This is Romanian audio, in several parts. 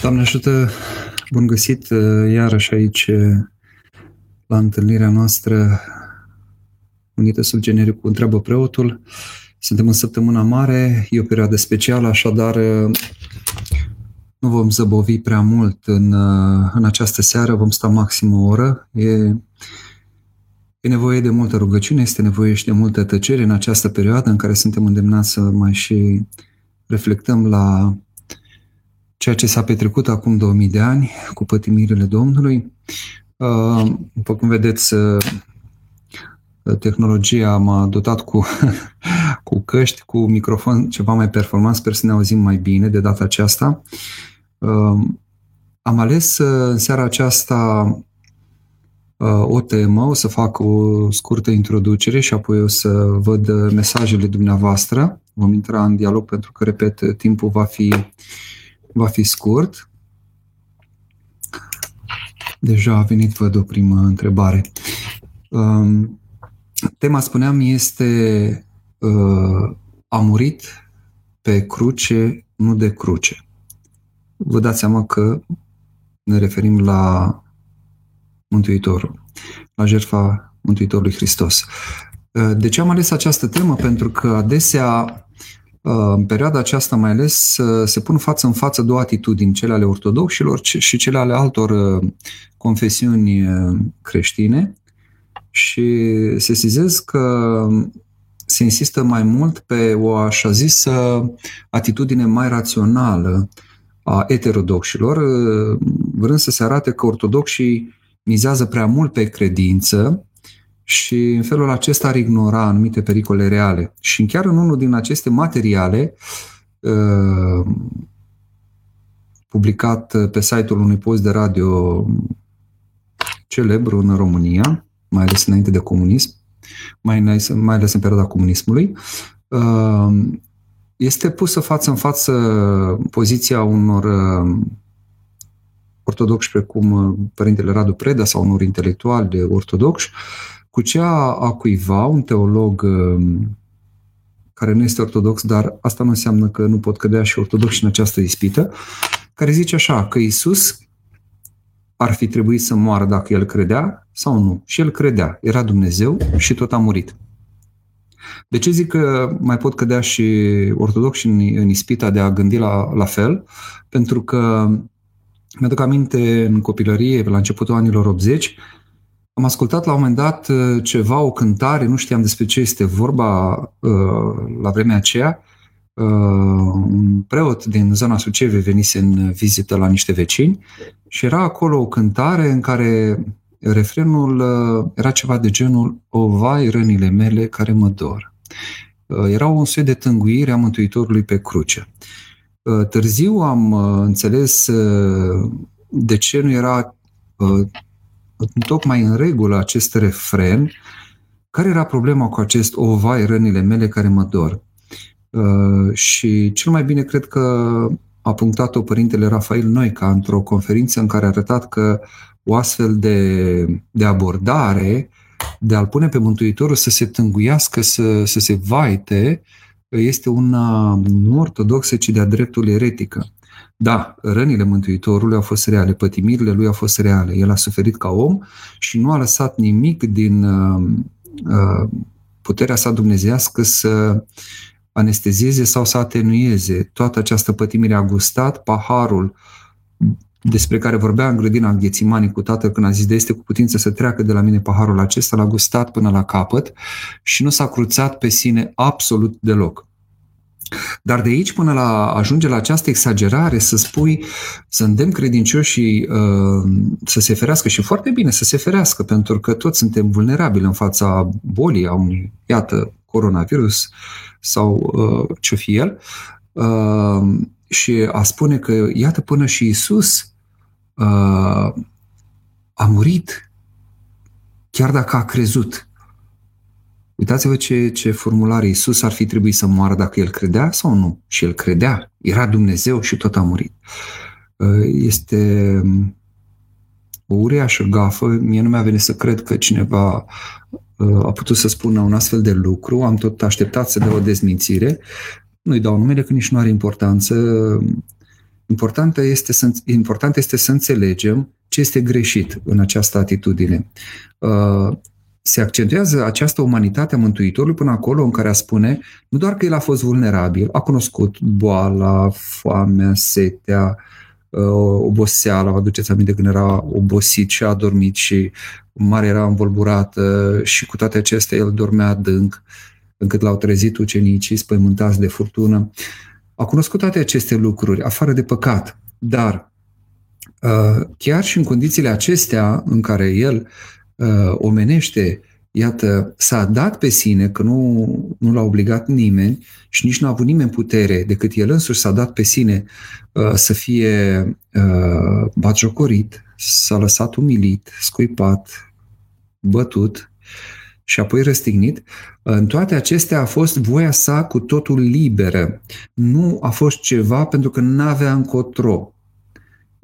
Doamne ajută, bun găsit uh, iarăși aici uh, la întâlnirea noastră unită sub genericul Întreabă Preotul. Suntem în săptămâna mare, e o perioadă specială, așadar uh, nu vom zăbovi prea mult în, în această seară, vom sta maxim o oră. E, e nevoie de multă rugăciune, este nevoie și de multă tăcere în această perioadă în care suntem îndemnați să mai și reflectăm la ceea ce s-a petrecut acum 2000 de ani cu pătimirile Domnului. Uh, după cum vedeți, uh, tehnologia m-a dotat cu, cu căști, cu microfon ceva mai performant, sper să ne auzim mai bine de data aceasta. Uh, am ales în seara aceasta o temă, o să fac o scurtă introducere și apoi o să văd mesajele dumneavoastră. Vom intra în dialog pentru că, repet, timpul va fi va fi scurt. Deja a venit, văd, o primă întrebare. Um, tema, spuneam, este uh, a murit pe cruce, nu de cruce. Vă dați seama că ne referim la Mântuitorul, la jertfa Mântuitorului Hristos. Uh, de ce am ales această temă? Pentru că adesea Uh, în perioada aceasta mai ales uh, se pun față în față două atitudini, cele ale ortodoxilor și cele ale altor uh, confesiuni creștine. Și se sizez că se insistă mai mult pe o așa zisă atitudine mai rațională a heterodoxilor, vrând să se arate că ortodoxii mizează prea mult pe credință și în felul acesta ar ignora anumite pericole reale. Și chiar în unul din aceste materiale, uh, publicat pe site-ul unui post de radio celebru în România, mai ales înainte de comunism, mai ales, mai ales în perioada comunismului, uh, este pusă față în față poziția unor uh, ortodoxi precum Părintele Radu Preda sau unor intelectuali ortodoxi, cu cea a cuiva, un teolog um, care nu este ortodox, dar asta nu înseamnă că nu pot cădea și ortodoxi în această ispită, care zice așa, că Isus ar fi trebuit să moară dacă el credea sau nu. Și el credea, era Dumnezeu și tot a murit. De ce zic că mai pot cădea și ortodoxi în, în ispita de a gândi la, la fel? Pentru că mi-aduc aminte în copilărie, la începutul anilor 80, am ascultat la un moment dat uh, ceva, o cântare, nu știam despre ce este vorba uh, la vremea aceea. Uh, un preot din zona Suceve venise în vizită la niște vecini și era acolo o cântare în care refrenul era ceva de genul O vai rănile mele care mă dor. Era un soi de tânguire a Mântuitorului pe cruce. Târziu am înțeles de ce nu era tocmai în regulă acest refren, care era problema cu acest o vai rănile mele care mă dor? Uh, și cel mai bine cred că a punctat-o părintele Rafael Noica într-o conferință în care a arătat că o astfel de, de abordare, de a-l pune pe Mântuitorul să se tânguiască, să, să se vaite, este una nu ortodoxă, ci de-a dreptul eretică. Da, rănile Mântuitorului au fost reale, pătimirile lui au fost reale. El a suferit ca om și nu a lăsat nimic din uh, uh, puterea sa dumnezească să anestezieze sau să atenueze toată această pătimire. A gustat paharul despre care vorbea în grădina Ghețimanii cu tatăl când a zis de este cu putință să treacă de la mine paharul acesta, l-a gustat până la capăt și nu s-a cruțat pe sine absolut deloc. Dar de aici până la ajunge la această exagerare, să spui, să îndemn credincioșii uh, să se ferească și foarte bine să se ferească, pentru că toți suntem vulnerabili în fața bolii a unui, iată, coronavirus sau uh, ce fi el, uh, și a spune că, iată, până și Isus uh, a murit, chiar dacă a crezut. Uitați-vă ce, ce formulare Iisus ar fi trebuit să moară dacă el credea sau nu. Și el credea, era Dumnezeu și tot a murit. Uh, este um, o uriașă gafă. Mie nu mi-a venit să cred că cineva uh, a putut să spună un astfel de lucru. Am tot așteptat să dea o dezmințire. Nu-i dau numele că nici nu are importanță. important este să, important este să înțelegem ce este greșit în această atitudine. Uh, se accentuează această umanitate a Mântuitorului până acolo în care a spune nu doar că el a fost vulnerabil, a cunoscut boala, foamea, setea, uh, oboseala, vă aduceți aminte când era obosit și a dormit și mare era învolburată și cu toate acestea el dormea adânc, încât l-au trezit ucenicii spăimântați de furtună. A cunoscut toate aceste lucruri, afară de păcat, dar uh, chiar și în condițiile acestea în care el uh, omenește, iată, s-a dat pe sine, că nu, nu l-a obligat nimeni și nici nu a avut nimeni putere decât el însuși s-a dat pe sine uh, să fie uh, batjocorit, s-a lăsat umilit, scuipat, bătut și apoi răstignit, în toate acestea a fost voia sa cu totul liberă. Nu a fost ceva pentru că nu avea încotro.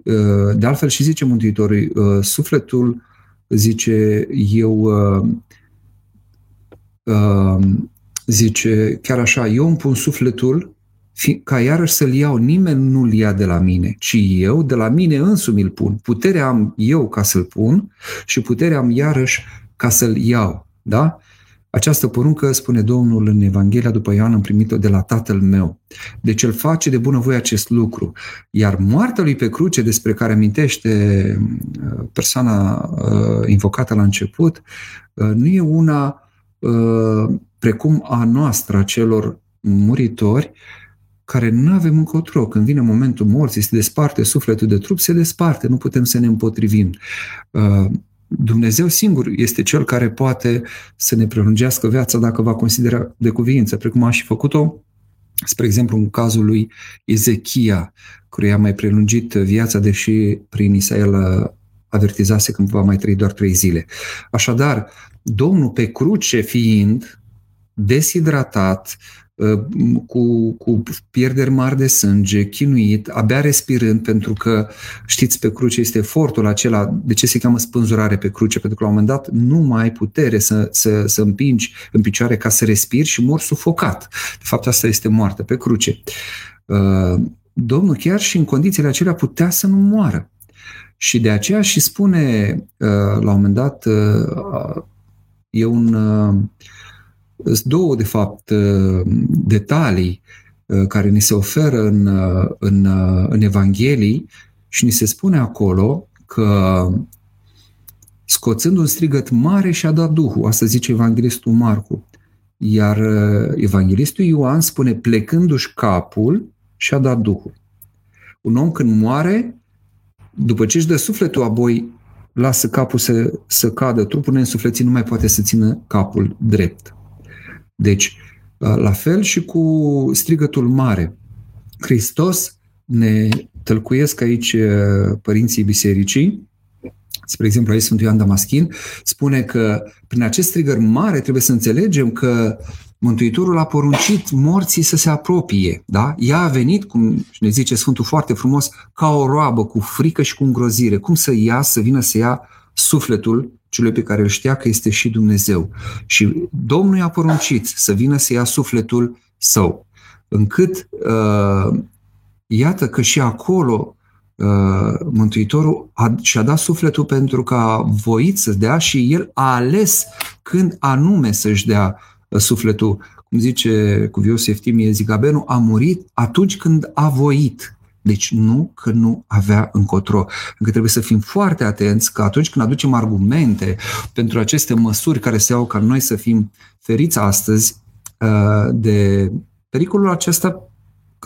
Uh, de altfel și zice Mântuitorul, uh, sufletul zice, eu uh, uh, zice chiar așa, eu îmi pun sufletul ca iarăși să-l iau, nimeni nu-l ia de la mine, ci eu de la mine însumi îl pun. Puterea am eu ca să-l pun și puterea am iarăși ca să-l iau. Da? Această poruncă, spune Domnul în Evanghelia după Ioan, am primit-o de la Tatăl meu. Deci el face de bunăvoie acest lucru. Iar moartea lui pe cruce, despre care amintește uh, persoana uh, invocată la început, uh, nu e una precum a noastră, a celor muritori, care nu avem încotro. Când vine momentul morții, se desparte sufletul de trup, se desparte, nu putem să ne împotrivim. Dumnezeu singur este cel care poate să ne prelungească viața dacă va considera de cuvință, precum a și făcut-o, spre exemplu, în cazul lui Ezechia, care a mai prelungit viața, deși prin Isael avertizase că va mai trăi doar trei zile. Așadar, Domnul pe cruce fiind deshidratat, Uh, cu, cu pierderi mari de sânge, chinuit, abia respirând, pentru că, știți, pe cruce este efortul acela, de ce se cheamă spânzurare pe cruce? Pentru că la un moment dat nu mai ai putere să, să, să împingi în picioare ca să respiri și mor sufocat. De fapt, asta este moarte pe cruce. Uh, Domnul chiar și în condițiile acelea putea să nu moară. Și de aceea și spune, uh, la un moment dat, e un sunt două, de fapt, uh, detalii uh, care ni se oferă în, uh, în, în Evanghelii și ni se spune acolo că scoțând un strigăt mare și-a dat Duhul, asta zice Evanghelistul Marcu. Iar Evanghelistul Ioan spune plecându-și capul și-a dat Duhul. Un om când moare, după ce își dă sufletul, apoi lasă capul să, să cadă, trupul neînsuflețit nu mai poate să țină capul drept. Deci, la fel și cu strigătul mare. Hristos ne tălcuiesc aici părinții bisericii, spre exemplu aici Sfântul Ioan Damaschin, spune că prin acest strigăr mare trebuie să înțelegem că Mântuitorul a poruncit morții să se apropie. Da? Ea a venit, cum ne zice Sfântul foarte frumos, ca o roabă, cu frică și cu îngrozire. Cum să ia, să vină să ia sufletul celui pe care îl știa că este și Dumnezeu. Și Domnul i-a poruncit să vină să ia sufletul său. Încât, uh, iată că și acolo uh, Mântuitorul a, și-a dat sufletul pentru că a voit să dea și el a ales când anume să-și dea uh, sufletul. Cum zice cuvios Eftimie Zigabenu, a murit atunci când a voit. Deci nu că nu avea încotro. Încă trebuie să fim foarte atenți că atunci când aducem argumente pentru aceste măsuri care se iau ca noi să fim feriți astăzi uh, de pericolul acesta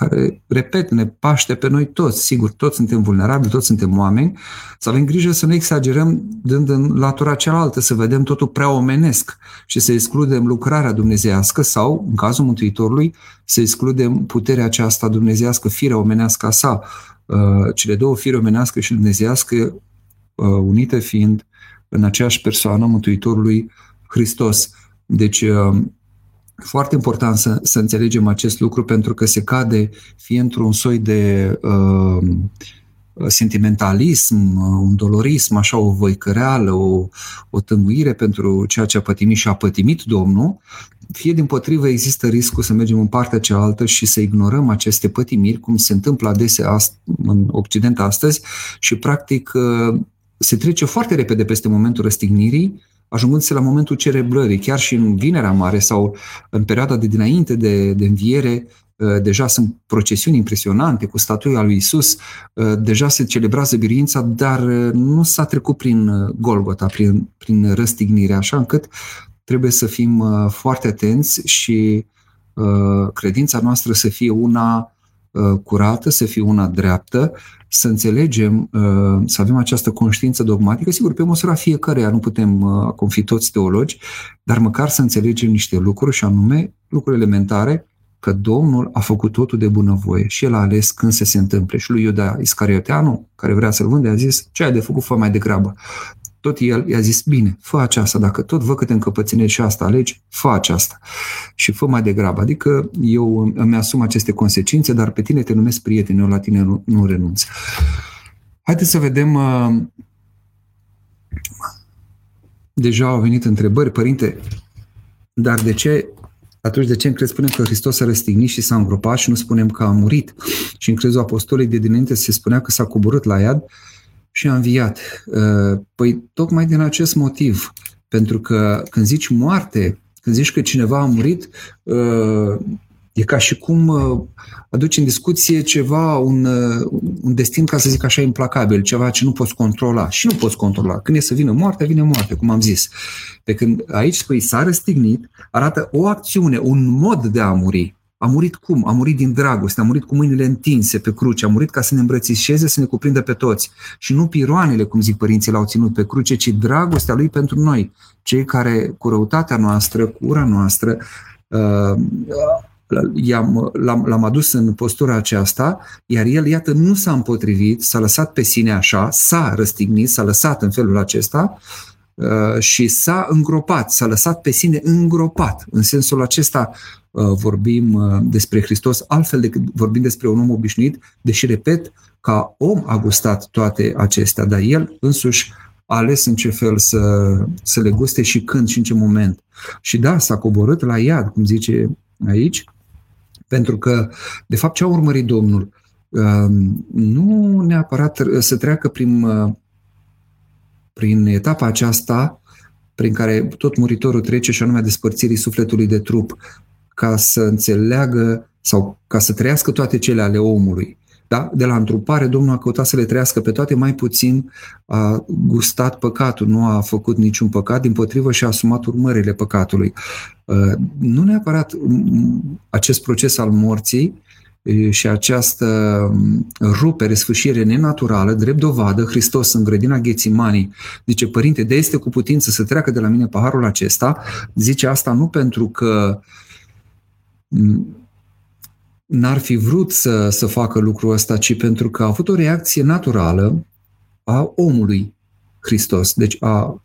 care, repet, ne paște pe noi toți. Sigur, toți suntem vulnerabili, toți suntem oameni, să avem grijă să nu exagerăm dând în latura cealaltă, să vedem totul prea omenesc și să excludem lucrarea dumnezească sau, în cazul Mântuitorului, să excludem puterea aceasta dumnezească, firea omenească a sa. Uh, cele două fire omenească și dumnezească uh, unite fiind în aceeași persoană Mântuitorului Hristos. Deci, uh, foarte important să, să înțelegem acest lucru pentru că se cade fie într-un soi de uh, sentimentalism, un dolorism, așa o voicăreală, o, o tânguire pentru ceea ce a pătimit și a pătimit Domnul, fie din potrivă există riscul să mergem în partea cealaltă și să ignorăm aceste pătimiri, cum se întâmplă adesea în Occident astăzi și practic se trece foarte repede peste momentul răstignirii, ajungând-se la momentul cerebrării, chiar și în Vinerea Mare sau în perioada de dinainte de, de înviere, uh, deja sunt procesiuni impresionante cu statuia lui Isus, uh, deja se celebrează biruința, dar uh, nu s-a trecut prin Golgota, prin, prin răstignire, așa încât trebuie să fim foarte atenți și credința noastră să fie una curată, să fie una dreaptă, să înțelegem, uh, să avem această conștiință dogmatică, sigur, pe măsura fiecăreia, nu putem uh, acum fi toți teologi, dar măcar să înțelegem niște lucruri și anume lucruri elementare, că Domnul a făcut totul de bunăvoie și El a ales când să se întâmple. Și lui Iuda Iscarioteanu, care vrea să-l vânde, a zis, ce ai de făcut, fă mai degrabă tot el i-a zis, bine, fă aceasta, dacă tot văd că te încăpățânești și asta alegi, fă aceasta și fă mai degrabă. Adică eu îmi asum aceste consecințe, dar pe tine te numesc prieten, eu la tine nu, nu renunț. Haideți să vedem, uh, deja au venit întrebări, părinte, dar de ce atunci de ce în crez spunem că Hristos a răstignit și s-a îngropat și nu spunem că a murit? Și în crezul apostolului de dinainte se spunea că s-a coborât la iad și a înviat. Uh, păi tocmai din acest motiv, pentru că când zici moarte, când zici că cineva a murit, uh, e ca și cum uh, aduci în discuție ceva, un, un destin, ca să zic așa, implacabil, ceva ce nu poți controla. Și nu poți controla. Când e să vină moartea, vine moarte, cum am zis. Pe când aici spui s-a răstignit, arată o acțiune, un mod de a muri. A murit cum? A murit din dragoste, a murit cu mâinile întinse pe cruce, a murit ca să ne îmbrățișeze, să ne cuprindă pe toți. Și nu piroanele, cum zic părinții, l-au ținut pe cruce, ci dragostea lui pentru noi, cei care cu răutatea noastră, cu ura noastră, uh, i-am, l-am, l-am adus în postura aceasta, iar el, iată, nu s-a împotrivit, s-a lăsat pe sine așa, s-a răstignit, s-a lăsat în felul acesta uh, și s-a îngropat, s-a lăsat pe sine îngropat. În sensul acesta Uh, vorbim uh, despre Hristos altfel decât vorbim despre un om obișnuit, deși, repet, ca om a gustat toate acestea, dar el însuși a ales în ce fel să, să le guste și când și în ce moment. Și da, s-a coborât la iad, cum zice aici, pentru că, de fapt, ce a urmărit Domnul? Um, nu neapărat să treacă prin, uh, prin etapa aceasta prin care tot muritorul trece și anume despărțirii sufletului de trup, ca să înțeleagă sau ca să trăiască toate cele ale omului. Da? De la întrupare, Domnul a căutat să le trăiască pe toate, mai puțin a gustat păcatul, nu a făcut niciun păcat, din potrivă și a asumat urmările păcatului. Uh, nu neapărat acest proces al morții și această rupere, sfârșire nenaturală, drept dovadă, Hristos în grădina Ghețimanii zice, Părinte, de este cu putință să treacă de la mine paharul acesta, zice asta nu pentru că uh, n-ar fi vrut să, să facă lucrul ăsta, ci pentru că a avut o reacție naturală a omului Hristos, deci a,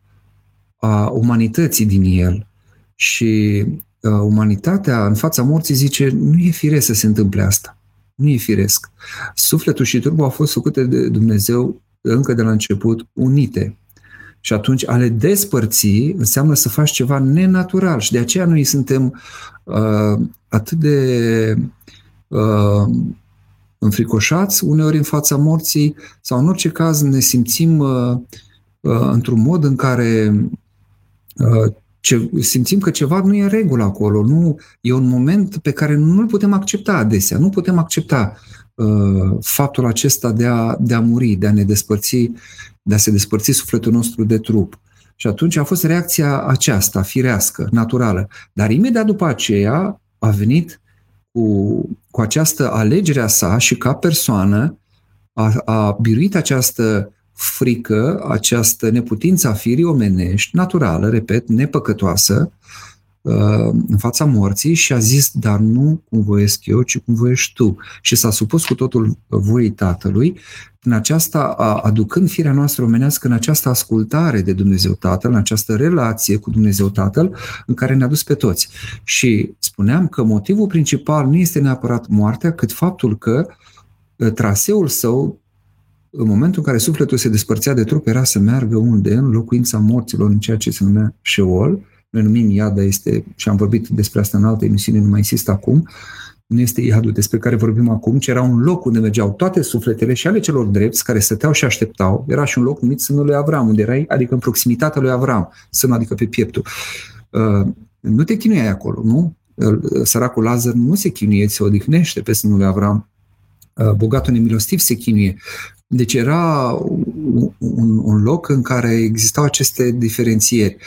a umanității din el. Și a, umanitatea în fața morții zice, nu e firesc să se întâmple asta. Nu e firesc. Sufletul și trupul au fost făcute de Dumnezeu încă de la început unite. Și atunci a le despărți înseamnă să faci ceva nenatural și de aceea noi suntem uh, atât de uh, înfricoșați uneori în fața morții sau în orice caz ne simțim uh, uh, într-un mod în care uh, ce, simțim că ceva nu e în regulă acolo, nu e un moment pe care nu-l putem accepta adesea, nu putem accepta uh, faptul acesta de a, de a muri, de a ne despărți, de a se despărți sufletul nostru de trup. Și atunci a fost reacția aceasta, firească, naturală. Dar imediat după aceea a venit cu, cu această alegere a sa și ca persoană a, a biruit această frică, această neputință a firii omenești, naturală, repet, nepăcătoasă, uh, în fața morții și a zis, dar nu cum voiesc eu, ci cum voiești tu. Și s-a supus cu totul voii Tatălui în aceasta, aducând firea noastră omenească în această ascultare de Dumnezeu Tatăl, în această relație cu Dumnezeu Tatăl, în care ne-a dus pe toți. Și spuneam că motivul principal nu este neapărat moartea, cât faptul că ă, traseul său, în momentul în care sufletul se despărțea de trup, era să meargă unde? În locuința morților, în ceea ce se numea Sheol, noi numim iad, este, și am vorbit despre asta în alte emisiuni, nu mai insist acum, nu este iadul despre care vorbim acum, ci era un loc unde mergeau toate sufletele și ale celor drepți care stăteau și așteptau. Era și un loc numit sânul lui Avram, unde erai, adică în proximitatea lui Avram, sânul adică pe pieptul. Uh, nu te chinuiai acolo, nu? Săracul Lazar nu se chinuie, se odihnește pe sânul lui Avram. Uh, bogatul nemilostiv se chinuie. Deci era un, un loc în care existau aceste diferențieri,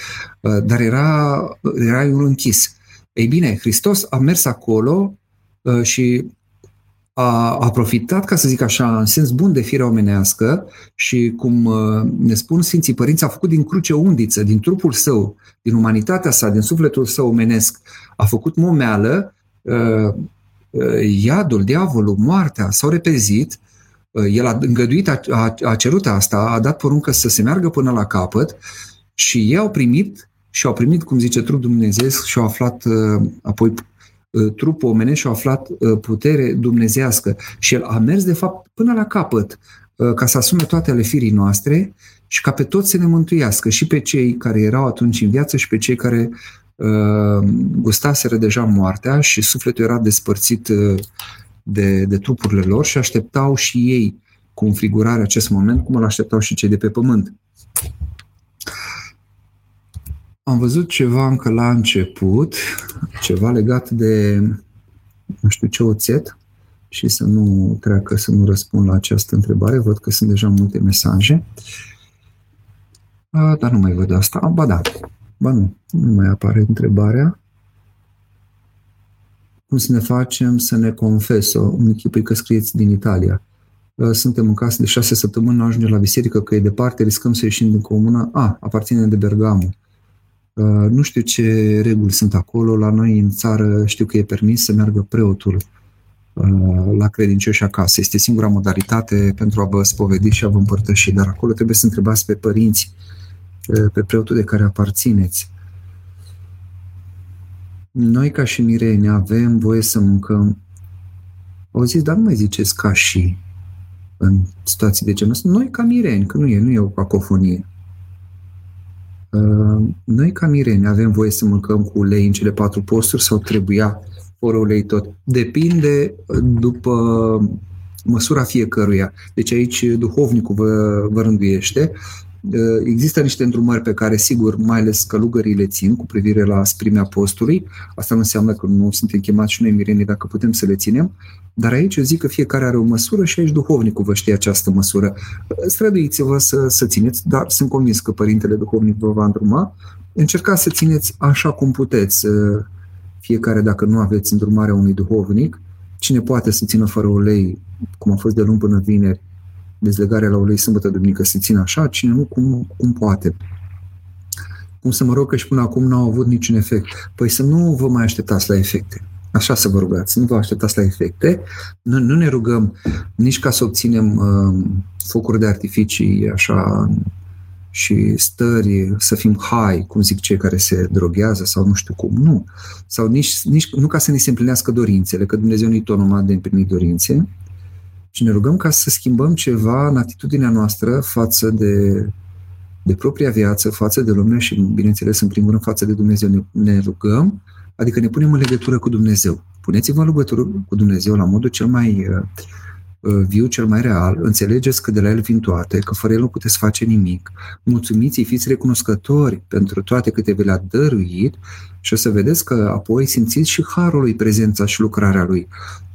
uh, dar era, era unul închis. Ei bine, Hristos a mers acolo uh, și a, a profitat, ca să zic așa, în sens bun de firea omenească și, cum ne spun Sfinții Părinți, a făcut din cruce undiță, din trupul său, din umanitatea sa, din sufletul său omenesc, a făcut momeală, iadul, diavolul, moartea s-au repezit Uh, el a îngăduit, a, a, a cerut asta, a dat poruncă să se meargă până la capăt și ei au primit și au primit, cum zice trup Dumnezeu, și au aflat uh, apoi uh, trupul omenesc și au aflat putere dumnezească. Și el a mers, de fapt, până la capăt, ca să asume toate ale firii noastre și ca pe toți să ne mântuiască, și pe cei care erau atunci în viață și pe cei care uh, gustaseră deja moartea și sufletul era despărțit uh, de, de trupurile lor și așteptau și ei cu înfrigurare acest moment, cum îl așteptau și cei de pe pământ. Am văzut ceva încă la început, ceva legat de, nu știu ce oțet, și să nu treacă, să nu răspund la această întrebare. Văd că sunt deja multe mesaje. A, dar nu mai văd asta. Ba da. Ba nu. Nu mai apare întrebarea cum să ne facem să ne confesă, un echipă că scrieți din Italia. Uh, suntem în casă de șase săptămâni, nu ajungem la biserică, că e departe, riscăm să ieșim din comună. A, aparține de Bergamo. Uh, nu știu ce reguli sunt acolo. La noi în țară știu că e permis să meargă preotul uh, la credincioși acasă. Este singura modalitate pentru a vă spovedi și a vă împărtăși. Dar acolo trebuie să întrebați pe părinți, pe preotul de care aparțineți noi ca și mireni avem voie să mâncăm. Au zis, dar nu mai ziceți ca și în situații de genul ăsta. Noi ca mireni, că nu e, nu e o cacofonie. Uh, noi ca mireni avem voie să mâncăm cu ulei în cele patru posturi sau trebuia fără ulei tot. Depinde după măsura fiecăruia. Deci aici duhovnicul vă, vă rânduiește Eh, există niște îndrumări pe care, sigur, mai ales călugării le țin cu privire la sprimea postului. Asta nu înseamnă că nu suntem chemați și noi mirenii dacă putem să le ținem. Dar aici eu zic că fiecare are o măsură și aici duhovnicul vă știe această măsură. Străduiți-vă să, să țineți, dar sunt convins că Părintele Duhovnic vă va îndruma. Încercați să țineți așa cum puteți. Eh, fiecare, dacă nu aveți îndrumarea unui duhovnic, cine poate să țină fără ulei, cum a fost de luni până vineri, dezlegarea la ulei sâmbătă, duminică, se țină așa, cine nu, cum, cum poate. Cum să mă rog că și până acum n-au avut niciun efect. Păi să nu vă mai așteptați la efecte. Așa să vă rugați, nu vă așteptați la efecte. Nu, nu ne rugăm nici ca să obținem uh, focuri de artificii așa și stări, să fim high, cum zic cei care se droghează sau nu știu cum, nu. Sau nici, nici nu ca să ne se împlinească dorințele, că Dumnezeu nu-i tot numai de împlinit dorințe, și ne rugăm ca să schimbăm ceva în atitudinea noastră față de, de propria viață, față de lume și, bineînțeles, în primul rând, față de Dumnezeu. Ne, ne rugăm, adică ne punem în legătură cu Dumnezeu. Puneți-vă în legătură cu Dumnezeu la modul cel mai uh, uh, viu, cel mai real. Înțelegeți că de la El vin toate, că fără El nu puteți face nimic. Mulțumiți, fiți recunoscători pentru toate câte vi le-a dăruit și o să vedeți că apoi simțiți și harul lui, prezența și lucrarea lui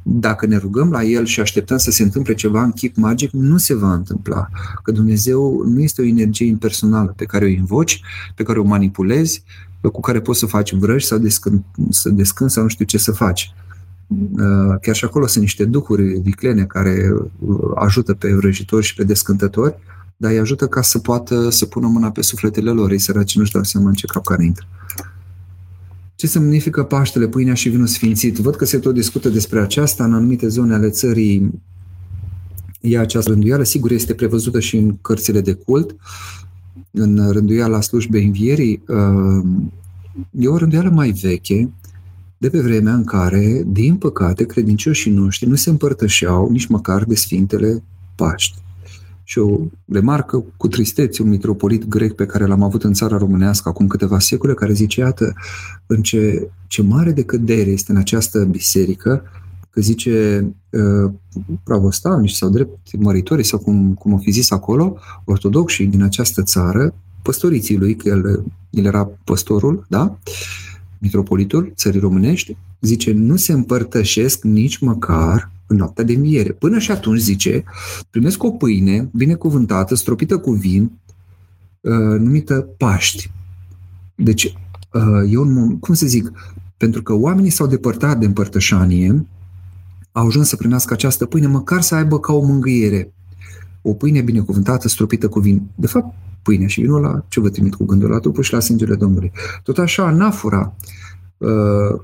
dacă ne rugăm la El și așteptăm să se întâmple ceva în chip magic, nu se va întâmpla. Că Dumnezeu nu este o energie impersonală pe care o invoci, pe care o manipulezi, cu care poți să faci vrăji sau descân, să descân sau nu știu ce să faci. Uh, chiar și acolo sunt niște duhuri viclene care uh, ajută pe vrăjitori și pe descântători, dar îi ajută ca să poată să pună mâna pe sufletele lor. Ei săraci nu-și dau seama în ce capcane intră. Ce semnifică Paștele, pâinea și vinul sfințit? Văd că se tot discută despre aceasta în anumite zone ale țării. Ea această rânduială, sigur, este prevăzută și în cărțile de cult, în rânduiala slujbei învierii. Uh, e o rânduială mai veche, de pe vremea în care, din păcate, credincioșii noștri nu se împărtășeau nici măcar de Sfintele Paști. Și o remarcă cu tristețe un mitropolit grec pe care l-am avut în țara românească acum câteva secole, care zice, iată, în ce, ce mare decădere este în această biserică, că zice uh, pravostavnici sau drept măritorii sau cum, cum o fi zis acolo, ortodoxii din această țară, păstoriții lui, că el, el era păstorul, da? Mitropolitul țării românești, zice, nu se împărtășesc nici măcar în noaptea de înviere. Până și atunci, zice, primesc o pâine binecuvântată, stropită cu vin, uh, numită Paști. Deci, uh, e un, cum să zic, pentru că oamenii s-au depărtat de împărtășanie, au ajuns să primească această pâine, măcar să aibă ca o mângâiere. O pâine binecuvântată, stropită cu vin. De fapt, pâinea și vinul la ce vă trimit cu gândul? La trupul și la sângele Domnului. Tot așa, anafora, uh,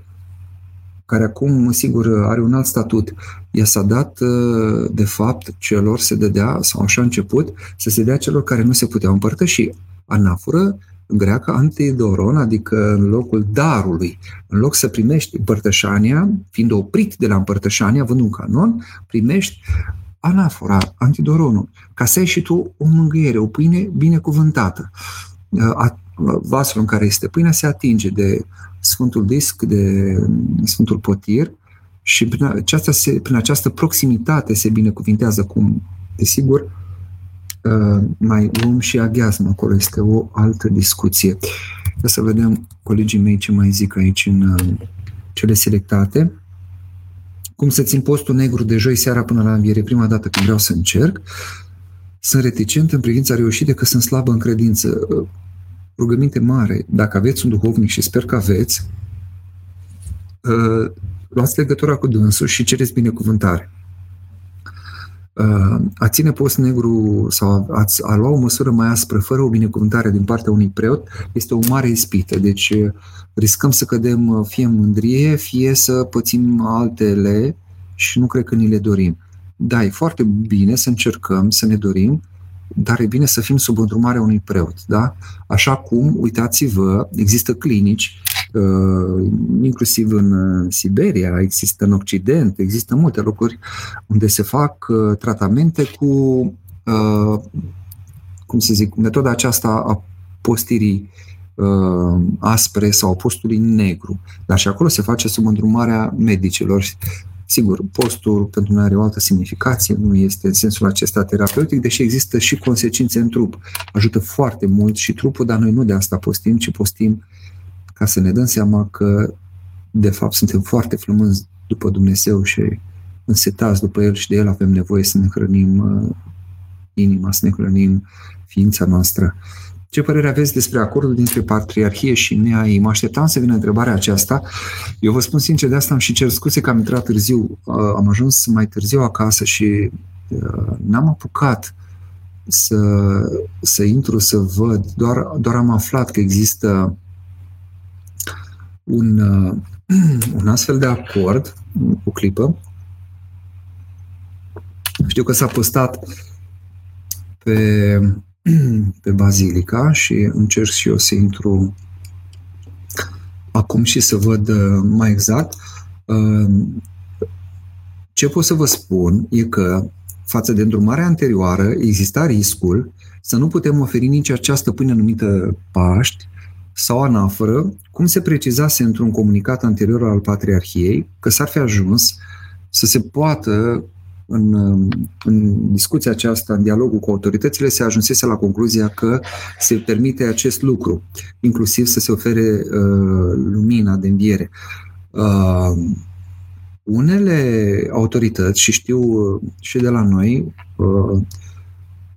care acum, sigur, are un alt statut, ea s-a dat, uh, de fapt, celor se dădea, sau așa a început, să se dea celor care nu se puteau împărtăși. Anaforă, în greacă, antidoron, adică în locul darului. În loc să primești împărtășania, fiind oprit de la împărtășania, având un canon, primești anafora, antidoronul, ca să ai și tu o mângâiere, o pâine binecuvântată. Uh, vasul în care este pâinea se atinge de Sfântul Disc, de Sfântul Potir și prin aceasta, se, prin această proximitate se binecuvintează cum, desigur, uh, mai luăm și aghiazmă, acolo este o altă discuție. Ca să vedem colegii mei ce mai zic aici în uh, cele selectate. Cum să țin postul negru de joi seara până la înviere, prima dată când vreau să încerc. Sunt reticent în privința reușite că sunt slabă în credință rugăminte mare, dacă aveți un duhovnic și sper că aveți, uh, luați legătura cu dânsul și cereți binecuvântare. Uh, a ține post negru sau a, a lua o măsură mai aspră fără o binecuvântare din partea unui preot este o mare ispită. Deci uh, riscăm să cădem fie în mândrie, fie să pățim altele și nu cred că ni le dorim. Da, e foarte bine să încercăm, să ne dorim, dar e bine să fim sub îndrumarea unui preot. Da? Așa cum, uitați-vă, există clinici, uh, inclusiv în Siberia, există în Occident, există multe locuri unde se fac uh, tratamente cu, uh, cum să zic, metoda aceasta a postirii aspre sau postului negru. Dar și acolo se face sub îndrumarea medicilor Sigur, postul pentru noi are o altă semnificație, nu este în sensul acesta terapeutic, deși există și consecințe în trup. Ajută foarte mult și trupul, dar noi nu de asta postim, ci postim ca să ne dăm seama că de fapt suntem foarte flămânzi după Dumnezeu și însetați după El și de El avem nevoie să ne hrănim uh, inima, să ne hrănim ființa noastră. Ce părere aveți despre acordul dintre patriarhie și NEAI? Mă așteptam să vină întrebarea aceasta. Eu vă spun sincer, de asta am și cer scuze că am intrat târziu. Uh, am ajuns mai târziu acasă și uh, n-am apucat să, să intru să văd. Doar, doar am aflat că există un, uh, un astfel de acord, o clipă. Știu că s-a postat pe pe Bazilica și încerc și eu să intru acum și să văd uh, mai exact. Uh, ce pot să vă spun e că față de îndrumarea anterioară exista riscul să nu putem oferi nici această pâine numită Paști sau anafără, cum se precizase într-un comunicat anterior al Patriarhiei, că s-ar fi ajuns să se poată în, în discuția aceasta, în dialogul cu autoritățile, se ajunsese la concluzia că se permite acest lucru, inclusiv să se ofere uh, lumina de înviere. Uh, unele autorități, și știu uh, și de la noi, uh,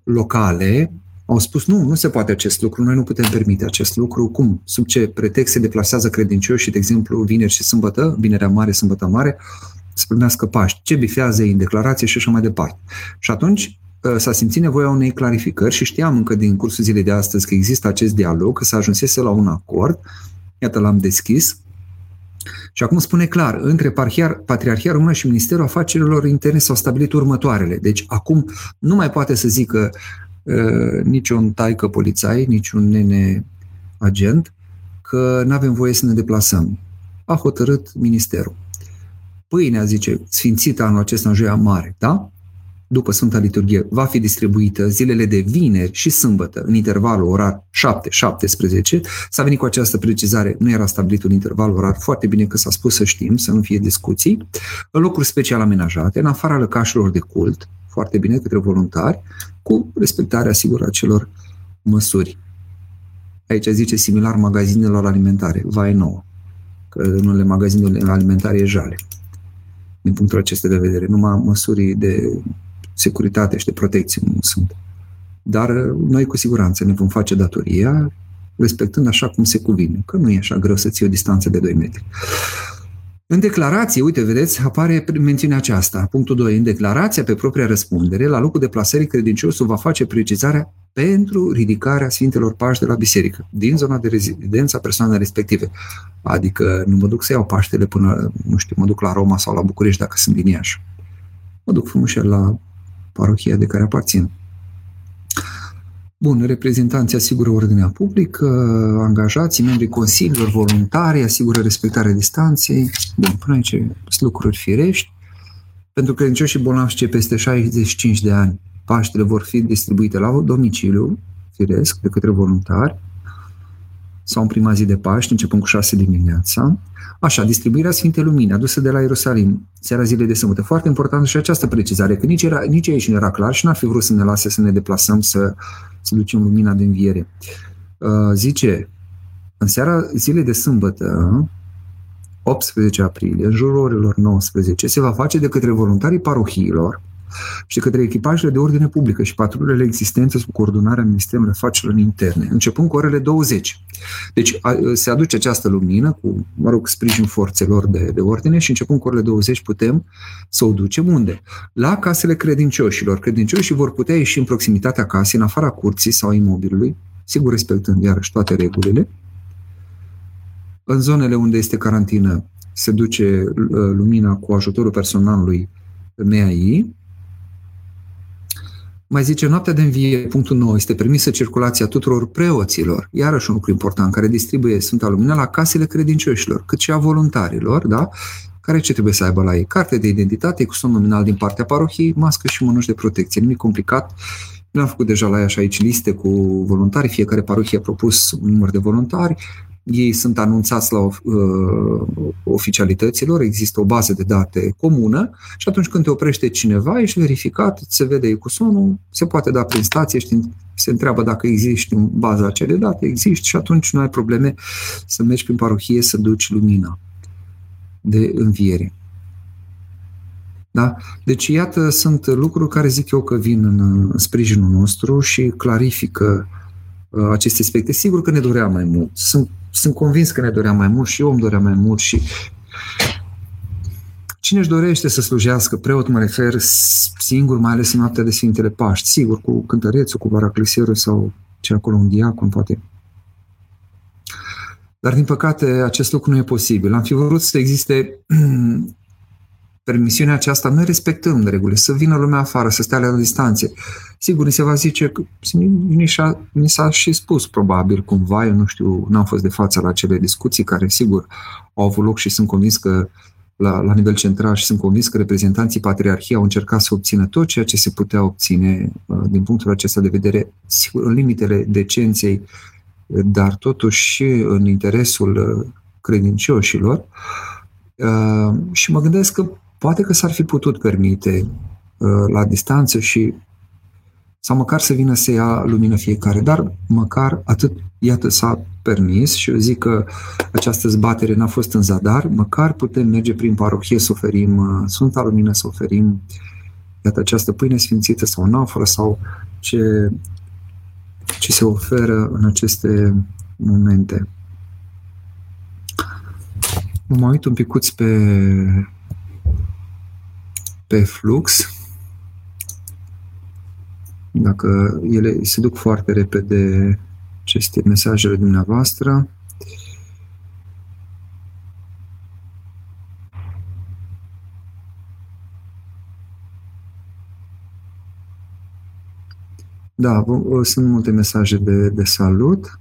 locale, au spus nu, nu se poate acest lucru, noi nu putem permite acest lucru. Cum? Sub ce pretext se deplasează credincioșii, de exemplu, vineri și sâmbătă, vinerea mare, sâmbătă mare, să primească Paști, ce bifează în declarație și așa mai departe. Și atunci ă, s-a simțit nevoia unei clarificări și știam încă din cursul zilei de astăzi că există acest dialog, că s-a ajunsese la un acord, iată l-am deschis, și acum spune clar, între Patriarhia Română și Ministerul Afacerilor Interne s-au stabilit următoarele. Deci acum nu mai poate să zică uh, niciun taică polițai, niciun nene agent, că nu avem voie să ne deplasăm. A hotărât ministerul pâinea, zice, sfințită anul acesta în joia mare, da? după Sfânta Liturghie, va fi distribuită zilele de vineri și sâmbătă, în intervalul orar 7-17. S-a venit cu această precizare, nu era stabilit un interval orar, foarte bine că s-a spus să știm, să nu fie discuții, în locuri special amenajate, în afara lăcașilor de cult, foarte bine către voluntari, cu respectarea, sigur, acelor măsuri. Aici zice similar magazinelor alimentare, vai nouă, că în unele magazine alimentare e jale din punctul acesta de vedere. Numai măsuri de securitate și de protecție nu sunt. Dar uh, noi cu siguranță ne vom face datoria respectând așa cum se cuvine, că nu e așa greu să ții o distanță de 2 metri. În declarație, uite, vedeți, apare mențiunea aceasta. Punctul 2. În declarația pe propria răspundere, la locul de plasării, credinciosul va face precizarea pentru ridicarea Sfintelor Pași de la biserică, din zona de rezidență a persoanei respective. Adică nu mă duc să iau Paștele până, nu știu, mă duc la Roma sau la București dacă sunt din Iași. Mă duc frumos la parohia de care aparțin. Bun, reprezentanții asigură ordinea publică, angajații, membrii consiliilor, voluntari, asigură respectarea distanței. Bun, până aici sunt lucruri firești. Pentru credincioși și bolnavi ce peste 65 de ani, Paștele vor fi distribuite la domiciliu, firesc, de către voluntari, sau în prima zi de Paști, începând cu 6 dimineața. Așa, distribuirea Sfintei Lumini adusă de la Ierusalim, seara zilei de sâmbătă. Foarte important și această precizare, că nici, era, nici aici nu era clar și n-ar fi vrut să ne lase să ne deplasăm să, să ducem lumina de înviere. Uh, zice, în seara zilei de sâmbătă, 18 aprilie, în jurul orelor 19, se va face de către voluntarii parohiilor, și de către echipajele de ordine publică și patrulele existente sub coordonarea Ministerului Afacerilor Interne, începând cu orele 20. Deci a, se aduce această lumină cu, mă rog, sprijin forțelor de, de ordine și începând cu orele 20 putem să o ducem unde? La casele credincioșilor. Credincioșii vor putea ieși în proximitatea casei, în afara curții sau imobilului, sigur respectând iarăși toate regulile. În zonele unde este carantină se duce uh, lumina cu ajutorul personalului MEAI, mai zice, noaptea de învie, punctul 9, este permisă circulația tuturor preoților, iarăși un lucru important, care distribuie Sfânta Lumină la casele credincioșilor, cât și a voluntarilor, da? care ce trebuie să aibă la ei? Carte de identitate cu somn nominal din partea parohiei, mască și mănuși de protecție. Nimic complicat. Nu am făcut deja la ea și aici liste cu voluntari, fiecare parohie a propus un număr de voluntari, ei sunt anunțați la uh, oficialităților, există o bază de date comună și atunci când te oprește cineva, ești verificat, se vede ecusonul, se poate da prin stație, știi, se întreabă dacă există în baza acelei date, există și atunci nu ai probleme să mergi prin parohie să duci lumina de înviere. Da? Deci, iată, sunt lucruri care zic eu că vin în, în sprijinul nostru și clarifică uh, aceste aspecte. Sigur că ne dorea mai mult. Sunt sunt convins că ne doream mai mult și eu îmi doream mai mult și cine își dorește să slujească, preot mă refer singur, mai ales în noaptea de Sfintele Paști, sigur, cu cântărețul, cu varacliserul sau ce acolo un diacon, poate. Dar, din păcate, acest lucru nu e posibil. Am fi vrut să existe permisiunea aceasta, noi respectăm regulile, să vină lumea afară, să stea la distanțe. Sigur, ni se va zice că ni, s-a, ni s-a și spus probabil cumva, eu nu știu, n-am fost de față la acele discuții care sigur au avut loc și sunt convins că la, la nivel central și sunt convins că reprezentanții Patriarhiei au încercat să obțină tot ceea ce se putea obține uh, din punctul acesta de vedere, sigur, în limitele decenței, dar totuși și în interesul uh, credincioșilor. Uh, și mă gândesc că Poate că s-ar fi putut permite uh, la distanță și sau măcar să vină să ia lumină fiecare, dar măcar atât, iată, s-a permis și eu zic că această zbatere n-a fost în zadar, măcar putem merge prin parohie să oferim uh, Sfânta Lumină, să oferim iată, această pâine sfințită sau nafără sau ce, ce se oferă în aceste momente. Mă mai uit un picuț pe pe flux, dacă ele se duc foarte repede aceste mesajele dumneavoastră, Da, sunt multe mesaje de, de salut.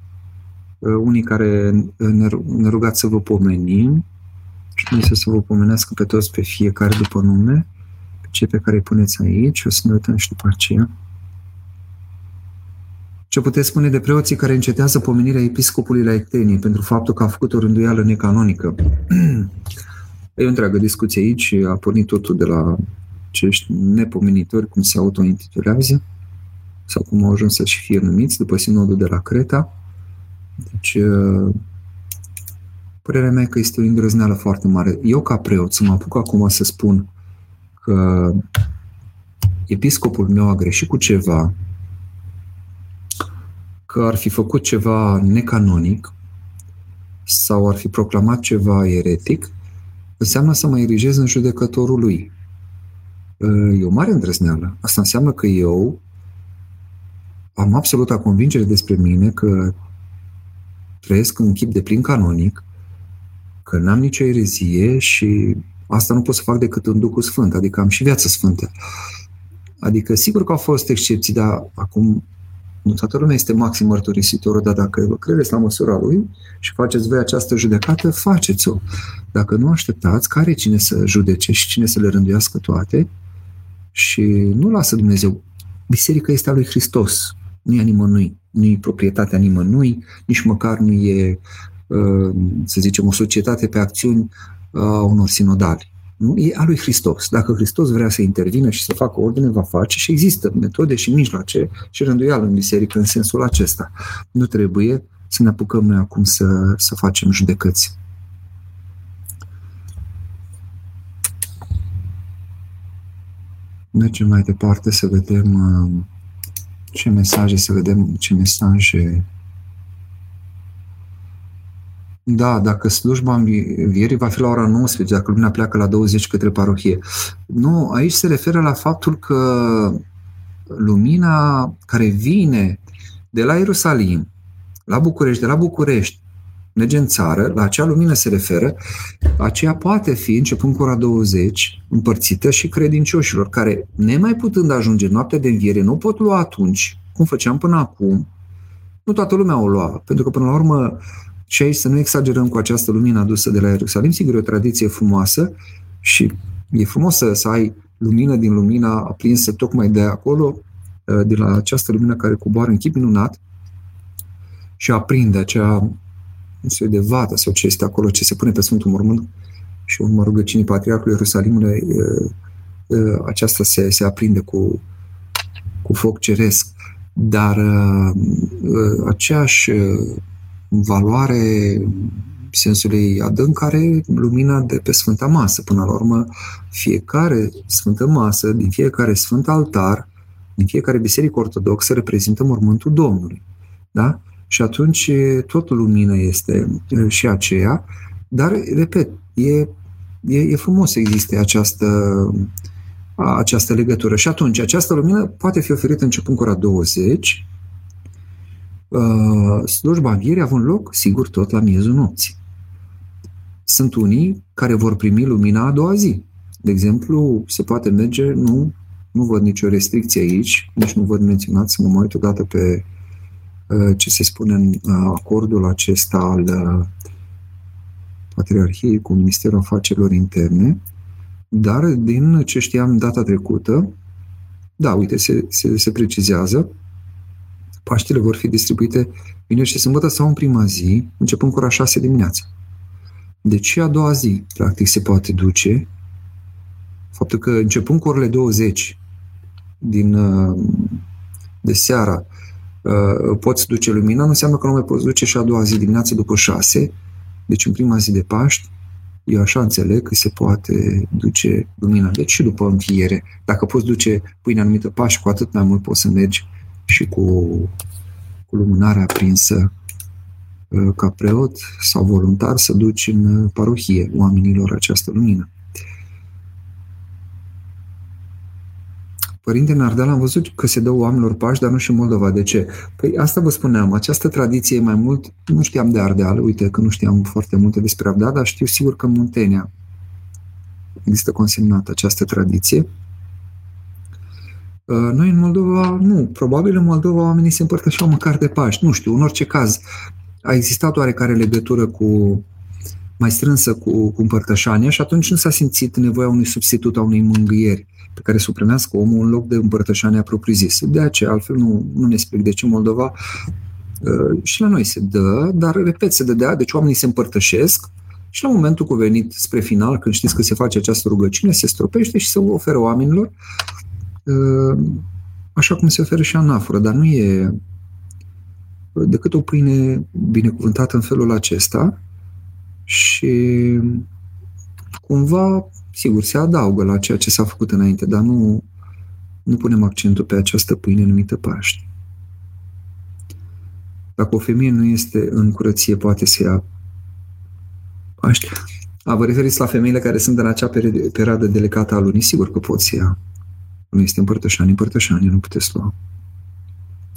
Unii care ne, ne rugați să vă pomenim. Și Dumnezeu să vă pomenească pe toți, pe fiecare după nume cei pe care îi puneți aici, o să ne uităm și după aceea. Ce puteți spune de preoții care încetează pomenirea episcopului la Ectenie pentru faptul că a făcut o rânduială necanonică? e o întreagă discuție aici, a pornit totul de la acești nepomenitori, cum se autointitulează, sau cum au ajuns să și fie numiți după sinodul de la Creta. Deci, părerea mea că este o îndrăzneală foarte mare. Eu, ca preot, să mă apuc acum să spun că episcopul meu a greșit cu ceva, că ar fi făcut ceva necanonic sau ar fi proclamat ceva eretic, înseamnă să mă erigez în judecătorul lui. E o mare îndrăzneală. Asta înseamnă că eu am absoluta convingere despre mine că trăiesc în chip de plin canonic, că n-am nicio erezie și asta nu pot să fac decât în Duhul Sfânt, adică am și viață sfântă. Adică, sigur că au fost excepții, dar acum nu toată lumea este maxim mărturisitor, dar dacă vă credeți la măsura lui și faceți voi această judecată, faceți-o. Dacă nu așteptați, care cine să judece și cine să le rânduiască toate și nu lasă Dumnezeu. Biserica este a lui Hristos, nu e a nimănui, nu e proprietatea nimănui, nici măcar nu e, uh, să zicem, o societate pe acțiuni a unor sinodali. Nu? E a lui Hristos. Dacă Hristos vrea să intervină și să facă ordine, va face și există metode și mijloace și rânduială în biserică în sensul acesta. Nu trebuie să ne apucăm noi acum să, să facem judecăți. Mergem mai departe să vedem uh, ce mesaje, să vedem ce mesaje da, dacă slujba învierii va fi la ora 19, dacă lumea pleacă la 20 către parohie. Nu, aici se referă la faptul că lumina care vine de la Ierusalim, la București, de la București, merge în țară, la acea lumină se referă, aceea poate fi, începând cu ora 20, împărțită și credincioșilor, care, nemai putând ajunge noaptea de înviere, nu pot lua atunci, cum făceam până acum, nu toată lumea o lua, pentru că până la urmă și aici să nu exagerăm cu această lumină adusă de la Ierusalim. Sigur, e o tradiție frumoasă și e frumos să, să ai lumină din lumina aprinsă tocmai de acolo, uh, de la această lumină care coboară în chip minunat și aprinde acea un soi de vată sau ce este acolo, ce se pune pe Sfântul Mormânt și urmă rugăciunii Patriarhului Ierusalimului, uh, uh, aceasta se, se aprinde cu, cu foc ceresc. Dar aceeași valoare sensului adânc care lumina de pe Sfânta Masă. Până la urmă, fiecare Sfântă Masă, din fiecare Sfânt Altar, din fiecare biserică ortodoxă reprezintă mormântul Domnului. Da? Și atunci tot lumină este și aceea, dar, repet, e, e, e frumos să existe această, această legătură. Și atunci, această lumină poate fi oferită începând cu ora 20, uh, slujba învierii având loc, sigur, tot la miezul nopții. Sunt unii care vor primi lumina a doua zi. De exemplu, se poate merge, nu, nu văd nicio restricție aici, nici nu văd menționat să mă mai uit odată pe uh, ce se spune în uh, acordul acesta al uh, Patriarhiei cu Ministerul Afacerilor Interne, dar din ce știam data trecută, da, uite, se, se, se precizează Paștile vor fi distribuite vineri și sâmbătă sau în prima zi, începând cu ora 6 dimineața. Deci a doua zi, practic, se poate duce. Faptul că începând cu orele 20 din, uh, de seara uh, poți duce lumina, nu înseamnă că nu mai poți duce și a doua zi dimineața după 6, deci în prima zi de Paști, eu așa înțeleg că se poate duce lumina. Deci și după înfiere. Dacă poți duce pâinea anumită Paști, cu atât mai mult poți să mergi și cu, cu lumânarea aprinsă uh, ca preot sau voluntar să duci în parohie oamenilor această lumină. Părinte Nardal, am văzut că se dă oamenilor pași, dar nu și în Moldova. De ce? Păi asta vă spuneam, această tradiție e mai mult, nu știam de Ardeal, uite că nu știam foarte multe despre Ardeal, dar știu sigur că în Muntenia există consemnată această tradiție. Uh, noi în Moldova, nu. Probabil în Moldova oamenii se împărtășeau măcar de Paști. Nu știu, în orice caz, a existat oarecare legătură cu mai strânsă cu, cu împărtășania și atunci nu s-a simțit nevoia unui substitut a unei mângâieri. pe care să o primească omul în loc de împărtășania propriu-zisă. De aceea, altfel nu, nu ne explic de ce Moldova uh, și la noi se dă, dar, repet, se dădea, deci oamenii se împărtășesc și la momentul cuvenit spre final, când știți că se face această rugăciune, se stropește și se oferă oamenilor uh, așa cum se oferă și anafură, dar nu e decât o pâine binecuvântată în felul acesta și cumva, sigur, se adaugă la ceea ce s-a făcut înainte, dar nu, nu punem accentul pe această pâine numită Paște. Dacă o femeie nu este în curăție, poate să ia Paște. A, vă referiți la femeile care sunt în acea perioadă delicată a lunii? Sigur că pot să ia. Nu este împărtășanie, împărtășanie, nu puteți lua.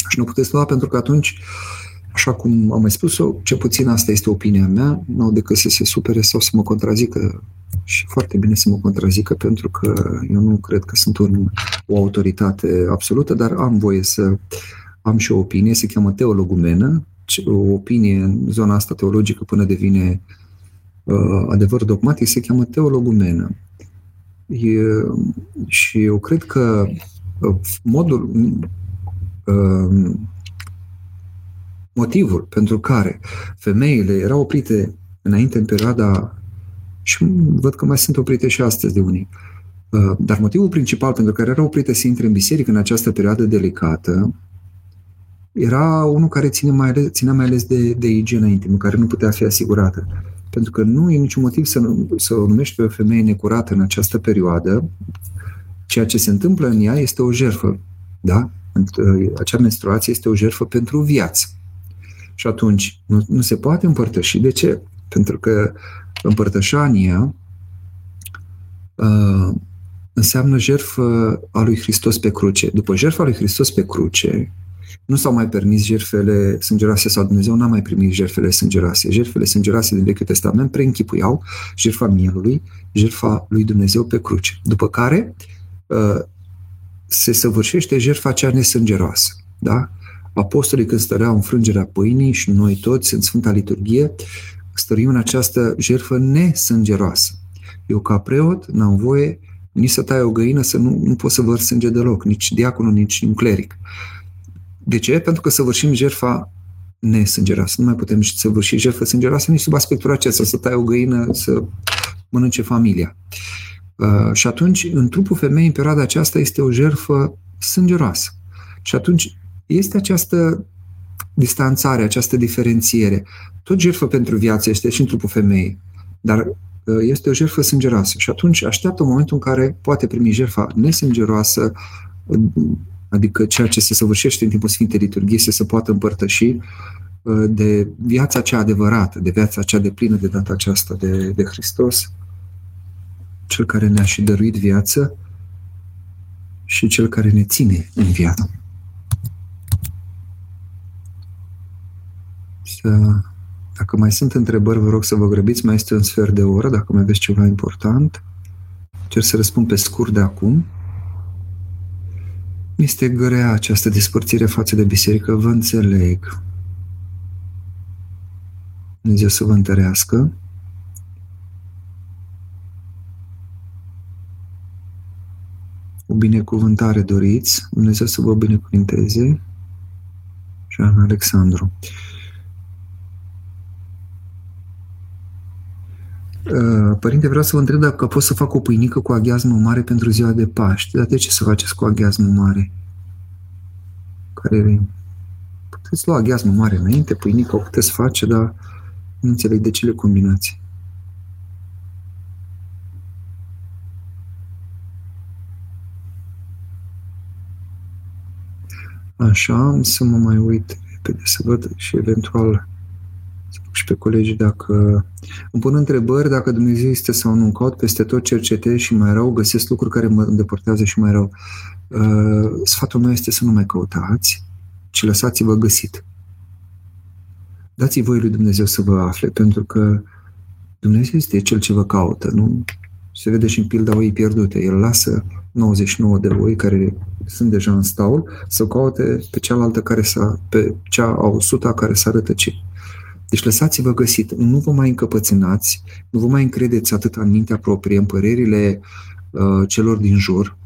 Și nu puteți lua pentru că atunci, așa cum am mai spus-o, ce puțin asta este opinia mea, nu au decât să se supere sau să mă contrazică și foarte bine să mă contrazică pentru că eu nu cred că sunt un, o autoritate absolută, dar am voie să am și o opinie, se cheamă teologumenă, o opinie în zona asta teologică până devine uh, adevăr dogmatic se cheamă teologumenă. E, și eu cred că uh, modul uh, motivul pentru care femeile erau oprite înainte în perioada și văd că mai sunt oprite și astăzi de unii. Uh, dar motivul principal pentru care erau oprite să intre în biserică în această perioadă delicată era unul care ține mai ales, ținea mai ales de, de igiena intimă, care nu putea fi asigurată. Pentru că nu e niciun motiv să, să o numești pe o femeie necurată în această perioadă. Ceea ce se întâmplă în ea este o jerfă. Da? Acea menstruație este o jerfă pentru viață. Și atunci nu, nu se poate împărtăși. De ce? Pentru că împărtășania uh, înseamnă jertfă a lui Hristos pe cruce. După jertfa lui Hristos pe cruce, nu s-au mai permis jertfele sângeroase sau Dumnezeu n-a mai primit jertfele sângeroase. Jertfele sângeroase din Vechiul Testament preînchipuiau jertfa mielului, jertfa lui Dumnezeu pe cruce. După care uh, se săvârșește jertfa cea nesângeroasă. Da? Apostolii când stăreau în frângerea pâinii și noi toți în Sfânta Liturghie stărim în această jertfă nesângeroasă. Eu ca preot n-am voie nici să tai o găină, să nu, nu pot să văr sânge deloc, nici diaconul, nici un cleric. De ce? Pentru că săvârșim jertfa nesângeroasă. Nu mai putem nici săvârși jertfă sângeroasă nici sub aspectul acesta, să tai o găină, să mănânce familia. Uh, și atunci, în trupul femeii, în perioada aceasta, este o jertfă sângeroasă. Și atunci este această distanțare, această diferențiere. Tot jertfă pentru viață este și în trupul femeii, dar uh, este o jertfă sângeroasă. Și atunci așteaptă momentul în care poate primi jertfa nesângeroasă, adică ceea ce se săvârșește în timpul Sfintei Liturghii să se poată împărtăși uh, de viața cea adevărată, de viața cea de plină de data aceasta de, de Hristos, cel care ne-a și dăruit viață și cel care ne ține în viață. Să, dacă mai sunt întrebări, vă rog să vă grăbiți, mai este un sfert de oră, dacă mai aveți ceva important. Cer să răspund pe scurt de acum. Este grea această despărțire față de biserică, vă înțeleg. Dumnezeu să vă întărească. O binecuvântare doriți, Dumnezeu să vă binecuvinteze. Jean Alexandru. Părinte, vreau să vă întreb dacă pot să fac o pâinică cu aghiazmă mare pentru ziua de Paște. Dar de ce să faceți cu aghiazmă mare? Care puteți lua aghiazmă mare înainte, pâinică o puteți face, dar nu înțeleg de ce le combinați. Așa, să mă mai uit repede să văd și eventual și pe colegii dacă îmi pun întrebări dacă Dumnezeu este sau nu. Caut peste tot, cercetez și mai rău, găsesc lucruri care mă îndepărtează și mai rău. Uh, sfatul meu este să nu mai căutați, ci lăsați-vă găsit. Dați-i voi lui Dumnezeu să vă afle, pentru că Dumnezeu este Cel ce vă caută. Nu se vede și în pilda oii pierdute. El lasă 99 de oi care sunt deja în staul să caute pe cealaltă care s-a, pe cea a 100 care s-a rătăcit. Deci lăsați-vă găsit, nu vă mai încăpățânați, nu vă mai încredeți atât în mintea proprie, în părerile uh, celor din jur,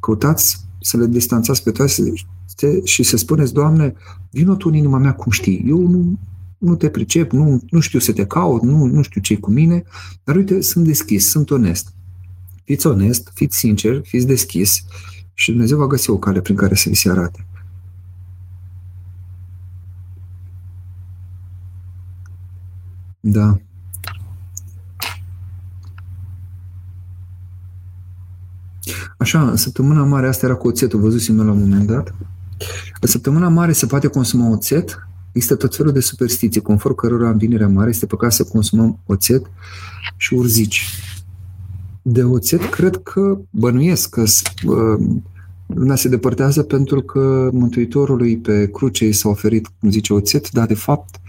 căutați să le distanțați pe toate și să spuneți, Doamne, vină Tu în inima mea cum știi. Eu nu, nu te pricep, nu, nu știu să te caut, nu, nu știu ce cu mine, dar uite, sunt deschis, sunt onest. Fiți onest, fiți sincer, fiți deschis și Dumnezeu va găsi o cale prin care să vi se arate. Da. Așa, în săptămâna mare, asta era cu oțetul, văzusem la un moment dat. În săptămâna mare se poate consuma oțet, există tot felul de superstiții, conform cărora în vinerea mare este păcat să consumăm oțet și urzici. De oțet, cred că bănuiesc că uh, lumea se depărtează pentru că Mântuitorului pe cruce i s-a oferit, cum zice, oțet, dar de fapt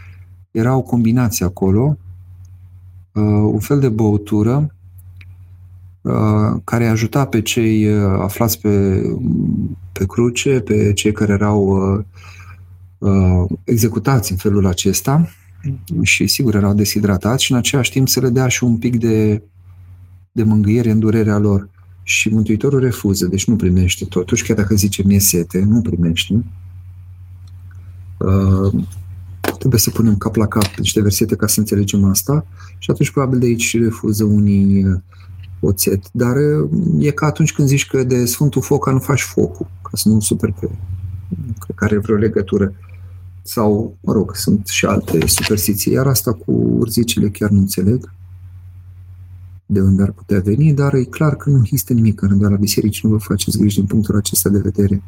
era o combinație acolo, uh, un fel de băutură uh, care ajuta pe cei uh, aflați pe, pe cruce, pe cei care erau executați în felul acesta și sigur erau deshidratați și în același timp să le dea și un pic de, de mângâiere în durerea lor. Și Mântuitorul refuză, deci nu primește totuși, chiar dacă zice mie sete, nu primește. Uh, trebuie să punem cap la cap niște versete ca să înțelegem asta și atunci probabil de aici refuză unii uh, oțet. Dar uh, e ca atunci când zici că de Sfântul Foca nu faci focul, ca să nu super pe... Cred că are vreo legătură. Sau, mă rog, sunt și alte superstiții. Iar asta cu urzicile chiar nu înțeleg de unde ar putea veni, dar e clar că nu există nimic în la biserici, nu vă faceți griji din punctul acesta de vedere.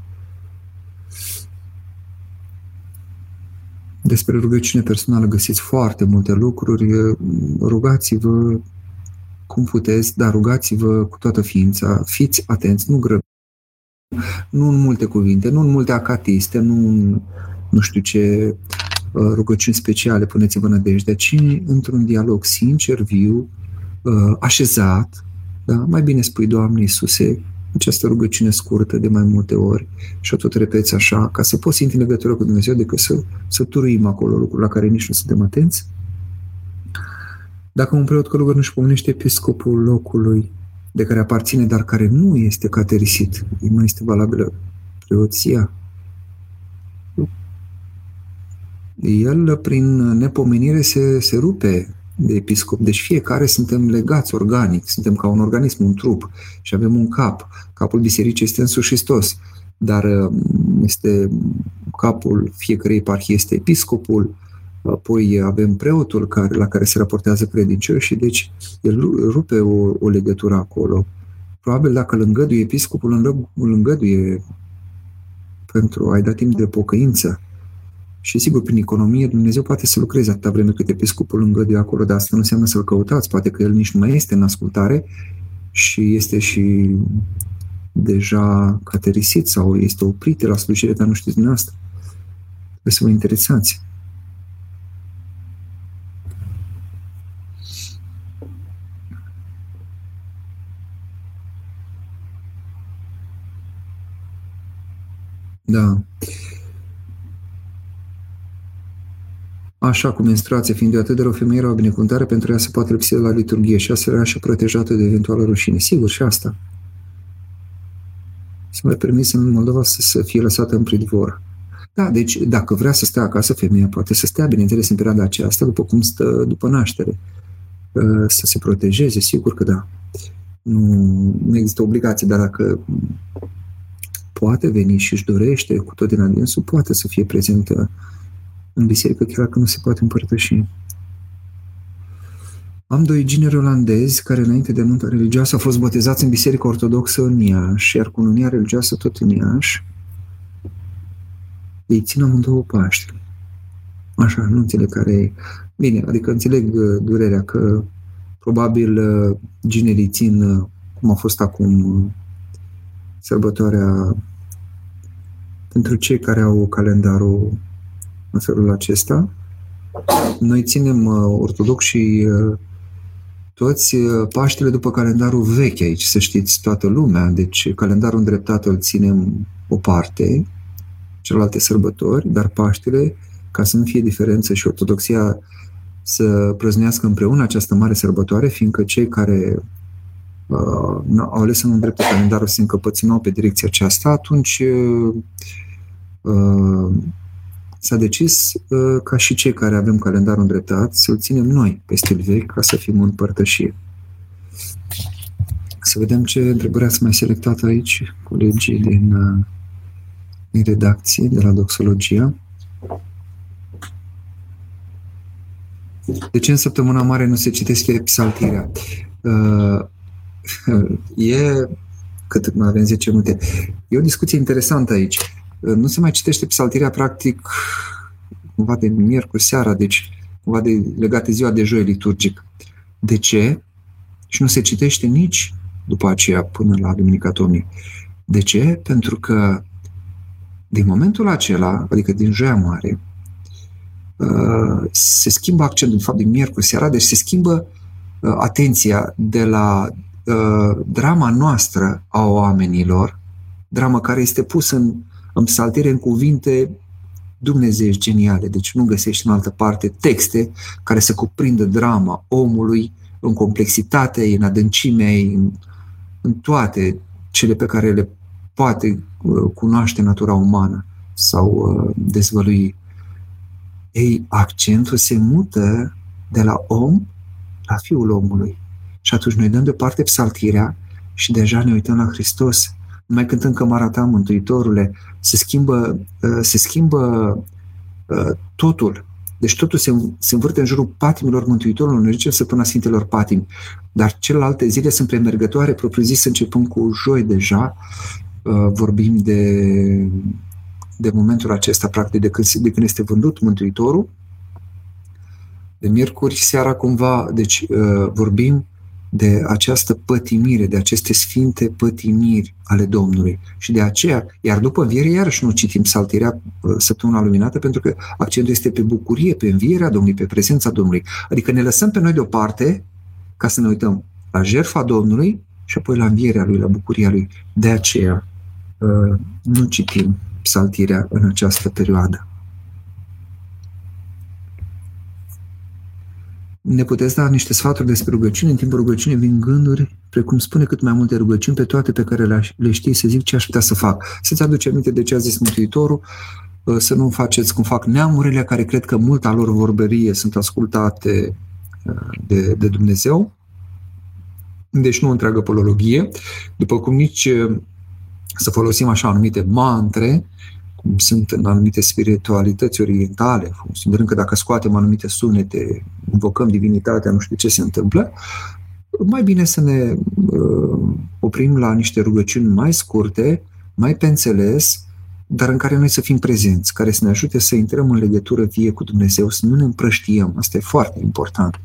Despre rugăciune personală găsiți foarte multe lucruri. Rugați-vă cum puteți, dar rugați-vă cu toată ființa. Fiți atenți, nu grăbiți. Nu în multe cuvinte, nu în multe acatiste, nu în nu știu ce uh, rugăciuni speciale puneți-vă nădejdea, ci într-un dialog sincer, viu, uh, așezat. Da? Mai bine spui, Doamne Iisuse, această rugăciune scurtă de mai multe ori și o tot repeți așa, ca să poți simți în legătură cu Dumnezeu decât să, să turuim acolo lucruri la care nici nu suntem atenți. Dacă un preot călugăr nu-și pomenește episcopul locului de care aparține, dar care nu este caterisit, nu este valabilă preoția, el, prin nepomenire, se, se rupe de episcop. Deci fiecare suntem legați organic, suntem ca un organism, un trup și avem un cap. Capul bisericii este însuși Hristos, dar um, este capul fiecarei eparhie este episcopul, apoi avem preotul care, la care se raportează credincioși, deci el rupe o, o legătură acolo. Probabil dacă îl îngăduie episcopul, îl îngăduie pentru a-i da timp de pocăință. Și sigur, prin economie, Dumnezeu poate să lucreze atâta vreme cât episcopul îngăduie acolo, dar asta nu înseamnă să-l căutați. Poate că el nici nu mai este în ascultare și este și deja caterisit sau este oprit la slujire, dar nu știți dumneavoastră. Trebuie să vă interesați. Da. Așa cum menstruația fiind de atât de rău, femeia era o binecuvântare pentru ea să poată lipsi de la liturghie și astfel era și protejată de eventuală rușine. Sigur, și asta. Să mai permis în Moldova să, să fie lăsată în pridvor. Da, deci dacă vrea să stea acasă, femeia poate să stea, bineînțeles, în perioada aceasta, după cum stă după naștere. Ă, să se protejeze, sigur că da. Nu, nu există obligație, dar dacă poate veni și își dorește cu tot din adinsul, poate să fie prezentă în biserică, chiar dacă nu se poate împărtăși. Am doi gineri olandezi care înainte de nunta religioasă au fost botezați în biserică ortodoxă în Iași, iar cu unia religioasă tot în Iași. Ei țin amândouă Paște. Așa, nu înțeleg care e. Bine, adică înțeleg uh, durerea că probabil uh, ginerii țin, uh, cum a fost acum sărbătoarea pentru cei care au calendarul în felul acesta. Noi ținem uh, ortodox și uh, toți uh, Paștele după calendarul vechi aici, să știți, toată lumea. Deci calendarul îndreptat îl ținem o parte, celelalte sărbători, dar Paștele, ca să nu fie diferență și ortodoxia să prăznească împreună această mare sărbătoare, fiindcă cei care uh, au ales să nu îndrepte calendarul, simt că păținau pe direcția aceasta, atunci uh, uh, s-a decis uh, ca și cei care avem calendarul îndreptat să-l ținem noi pe stil vechi ca să fim în părtășie. Să vedem ce întrebări ați mai selectat aici, colegii din, uh, din redacție, de la Doxologia. De ce în săptămâna mare nu se citește psaltirea? Uh, e, cât mai avem 10 minute, e o discuție interesantă aici. Uh, nu se mai citește psaltirea practic cumva de miercuri seara, deci cumva de, legat de ziua de joi liturgic. De ce? Și nu se citește nici după aceea până la Duminica Domnului. De ce? Pentru că din momentul acela, adică din Joia Mare, uh, se schimbă accentul, de fapt, din miercuri seara, deci se schimbă uh, atenția de la uh, drama noastră a oamenilor, drama care este pusă în, în psaltere, în cuvinte Dumnezeu geniale, deci nu găsești în altă parte texte care să cuprindă drama omului în complexitate, în adâncime, în, în toate cele pe care le poate uh, cunoaște natura umană sau uh, dezvălui. Ei, accentul se mută de la om la Fiul omului. Și atunci noi dăm deoparte psaltirea și deja ne uităm la Hristos. Nu mai cântăm cămara ta, Mântuitorule, se schimbă, uh, se schimbă totul. Deci totul se, se învârte în jurul patimilor Mântuitorului, noi zicem Săptămâna Sfintelor Patimi. Dar celelalte zile sunt premergătoare, propriu-zis, începând cu joi deja, Uh, vorbim de, de momentul acesta, practic, de când, de când este vândut Mântuitorul, de miercuri seara cumva, deci uh, vorbim de această pătimire, de aceste sfinte pătimiri ale Domnului. Și de aceea, iar după înviere, iarăși nu citim saltirea uh, săptămâna luminată, pentru că accentul este pe bucurie, pe învierea Domnului, pe prezența Domnului. Adică ne lăsăm pe noi deoparte ca să ne uităm la jertfa Domnului și apoi la învierea Lui, la bucuria Lui. De aceea, Uh, nu citim psaltirea în această perioadă. Ne puteți da niște sfaturi despre rugăciune? În timpul rugăciunii vin gânduri, precum spune cât mai multe rugăciuni pe toate pe care le știi, să zic ce aș putea să fac. Să-ți aduce aminte de ce a zis Mântuitorul, uh, să nu faceți cum fac neamurile care cred că multa lor vorbărie sunt ascultate uh, de, de Dumnezeu. Deci nu întreagă polologie, după cum nici să folosim așa anumite mantre, cum sunt în anumite spiritualități orientale, considerând că dacă scoatem anumite sunete, invocăm divinitatea, nu știu ce se întâmplă, mai bine să ne uh, oprim la niște rugăciuni mai scurte, mai pe înțeles, dar în care noi să fim prezenți, care să ne ajute să intrăm în legătură vie cu Dumnezeu, să nu ne împrăștiem. Asta e foarte important.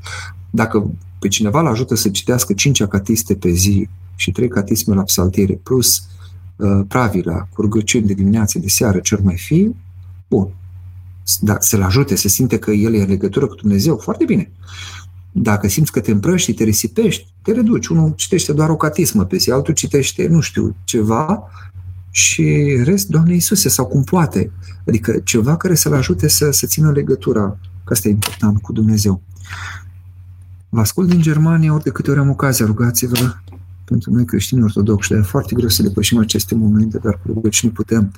Dacă pe cineva îl ajută să citească cinci acatiste pe zi și trei catisme la psaltiere, plus Uh, pravila, cu rugăciuni de dimineață, de seară, ce mai fi, bun. Da, să-l ajute, să simte că el e în legătură cu Dumnezeu, foarte bine. Dacă simți că te împrăști, te risipești, te reduci. Unul citește doar o catismă pe zi, altul citește, nu știu, ceva și rest, Doamne Iisuse, sau cum poate. Adică ceva care să-l ajute să, să țină legătura, că asta e important, cu Dumnezeu. Vă ascult din Germania ori de câte ori am ocazia, rugați-vă pentru noi creștini ortodoxi, dar e foarte greu să depășim aceste momente, dar cu rugăciune putem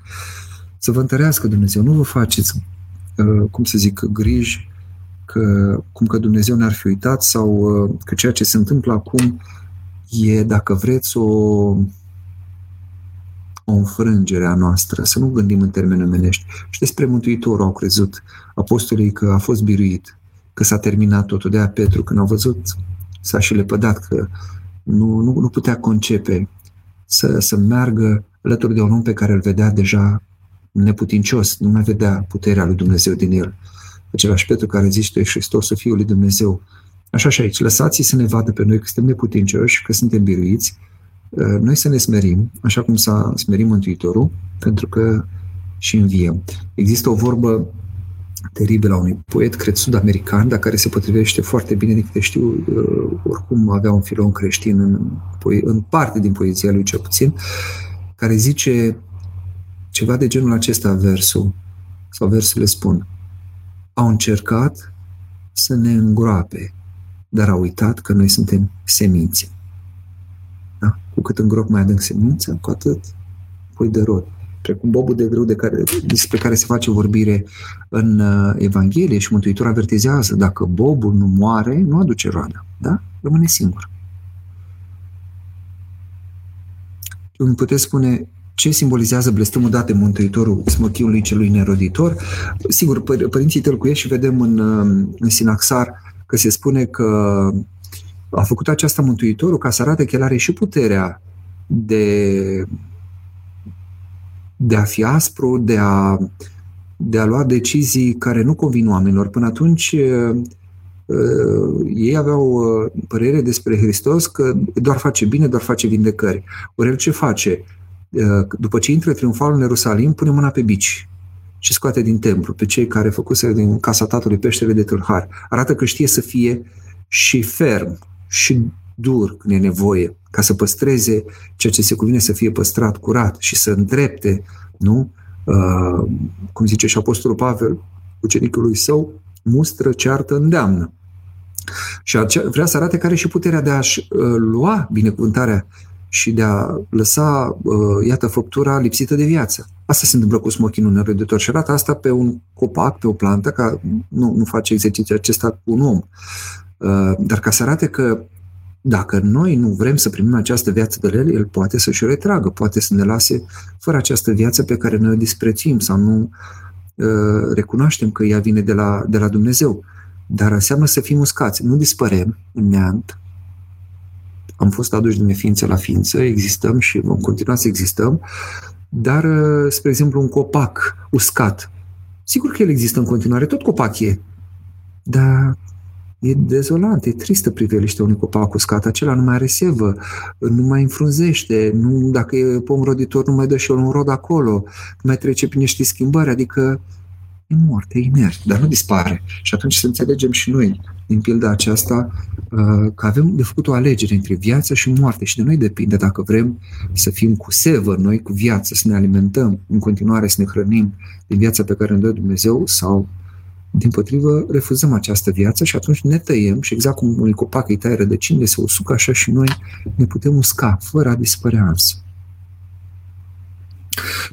să vă întărească Dumnezeu. Nu vă faceți, uh, cum să zic, griji că, cum că Dumnezeu ne-ar fi uitat sau uh, că ceea ce se întâmplă acum e, dacă vreți, o, o înfrângere a noastră, să nu gândim în termeni omenești. Și despre Mântuitorul au crezut apostolii că a fost biruit, că s-a terminat totul. De aia Petru, când au văzut, s-a și lepădat că nu, nu, nu putea concepe să, să meargă alături de un om pe care îl vedea deja neputincios, nu mai vedea puterea lui Dumnezeu din el. Același Petru care zice, tu ești Hristosul Fiul lui Dumnezeu. Așa și aici, lăsați să ne vadă pe noi că suntem neputincioși, că suntem biruiți, uh, noi să ne smerim, așa cum s-a smerit Mântuitorul, pentru că și înviem. Există o vorbă teribil a unui poet, cred, sud-american, dar care se potrivește foarte bine, din câte știu, uh, oricum avea un filon creștin în, în parte din poezia lui cel puțin, care zice ceva de genul acesta versul, sau versurile spun, au încercat să ne îngroape, dar au uitat că noi suntem semințe. cu cât îngrop mai adânc semința, cu atât pui de rod. Precum bobul de grâu de care, despre care se face vorbire în uh, Evanghelie și Mântuitor avertizează, dacă bobul nu moare, nu aduce roada, da? Rămâne singur. Îmi puteți spune ce simbolizează blestemul dat de Mântuitorul smochiului celui neroditor? Sigur, păr- părinții tălcuiesc și vedem în, uh, în Sinaxar că se spune că a făcut aceasta Mântuitorul ca să arate că el are și puterea de, de a fi aspru, de a, de a lua decizii care nu convin oamenilor. Până atunci, ei aveau părere despre Hristos că doar face bine, doar face vindecări. Ori el ce face? După ce intră triumfal în Ierusalim, pune mâna pe bici și scoate din templu pe cei care făcuse din casa tatălui peștele de tâlhari. Arată că știe să fie și ferm, și dur când e nevoie, ca să păstreze ceea ce se cuvine să fie păstrat curat și să îndrepte, nu? Uh, cum zice și Apostolul Pavel, ucenicului său, mustră, ceartă, îndeamnă. Și vrea să arate care și puterea de a-și uh, lua binecuvântarea și de a lăsa, uh, iată, făptura lipsită de viață. Asta se întâmplă cu smochinul nerădător și arată asta pe un copac, pe o plantă, ca nu, nu face exercițiul acesta cu un om. Uh, dar ca să arate că dacă noi nu vrem să primim această viață de el, el poate să-și o retragă, poate să ne lase fără această viață pe care noi o disprețuim sau nu uh, recunoaștem că ea vine de la, de la Dumnezeu. Dar înseamnă să fim uscați. Nu dispărem în neant. Am fost aduși din neființă la ființă, existăm și vom continua să existăm, dar, uh, spre exemplu, un copac uscat, sigur că el există în continuare, tot copac e, dar E dezolant, e tristă priveliște unui copac uscat. Acela nu mai are sevă, nu mai înfrunzește, nu, dacă e pom roditor, nu mai dă și un rod acolo, nu mai trece prin niște schimbări, adică e mort, e inert, dar nu dispare. Și atunci să înțelegem și noi, din pilda aceasta, uh, că avem de făcut o alegere între viață și moarte și de noi depinde dacă vrem să fim cu sevă, noi cu viață, să ne alimentăm, în continuare să ne hrănim din viața pe care ne dă Dumnezeu sau din potrivă, refuzăm această viață și atunci ne tăiem și exact cum unui copac îi taie rădăcinile, se usucă așa și noi ne putem usca, fără a dispărea însă.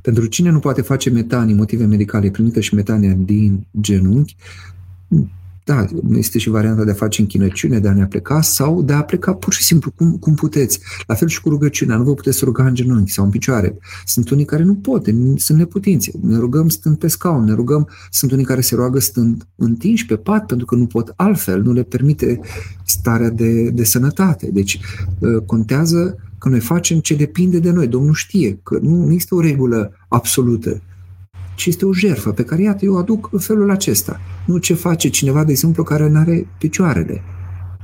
Pentru cine nu poate face metanii, motive medicale, primită și metania din genunchi, da, este și varianta de a face închinăciune, de a ne pleca sau de a pleca pur și simplu cum, cum puteți. La fel și cu rugăciunea, nu vă puteți ruga în genunchi sau în picioare. Sunt unii care nu pot, sunt neputințe. Ne rugăm stând pe scaun, ne rugăm, sunt unii care se roagă stând întinși pe pat pentru că nu pot altfel, nu le permite starea de, de sănătate. Deci ă, contează că noi facem ce depinde de noi. Domnul știe că nu există o regulă absolută ci este o jerfă pe care, iată, eu o aduc în felul acesta. Nu ce face cineva, de exemplu, care nu are picioarele.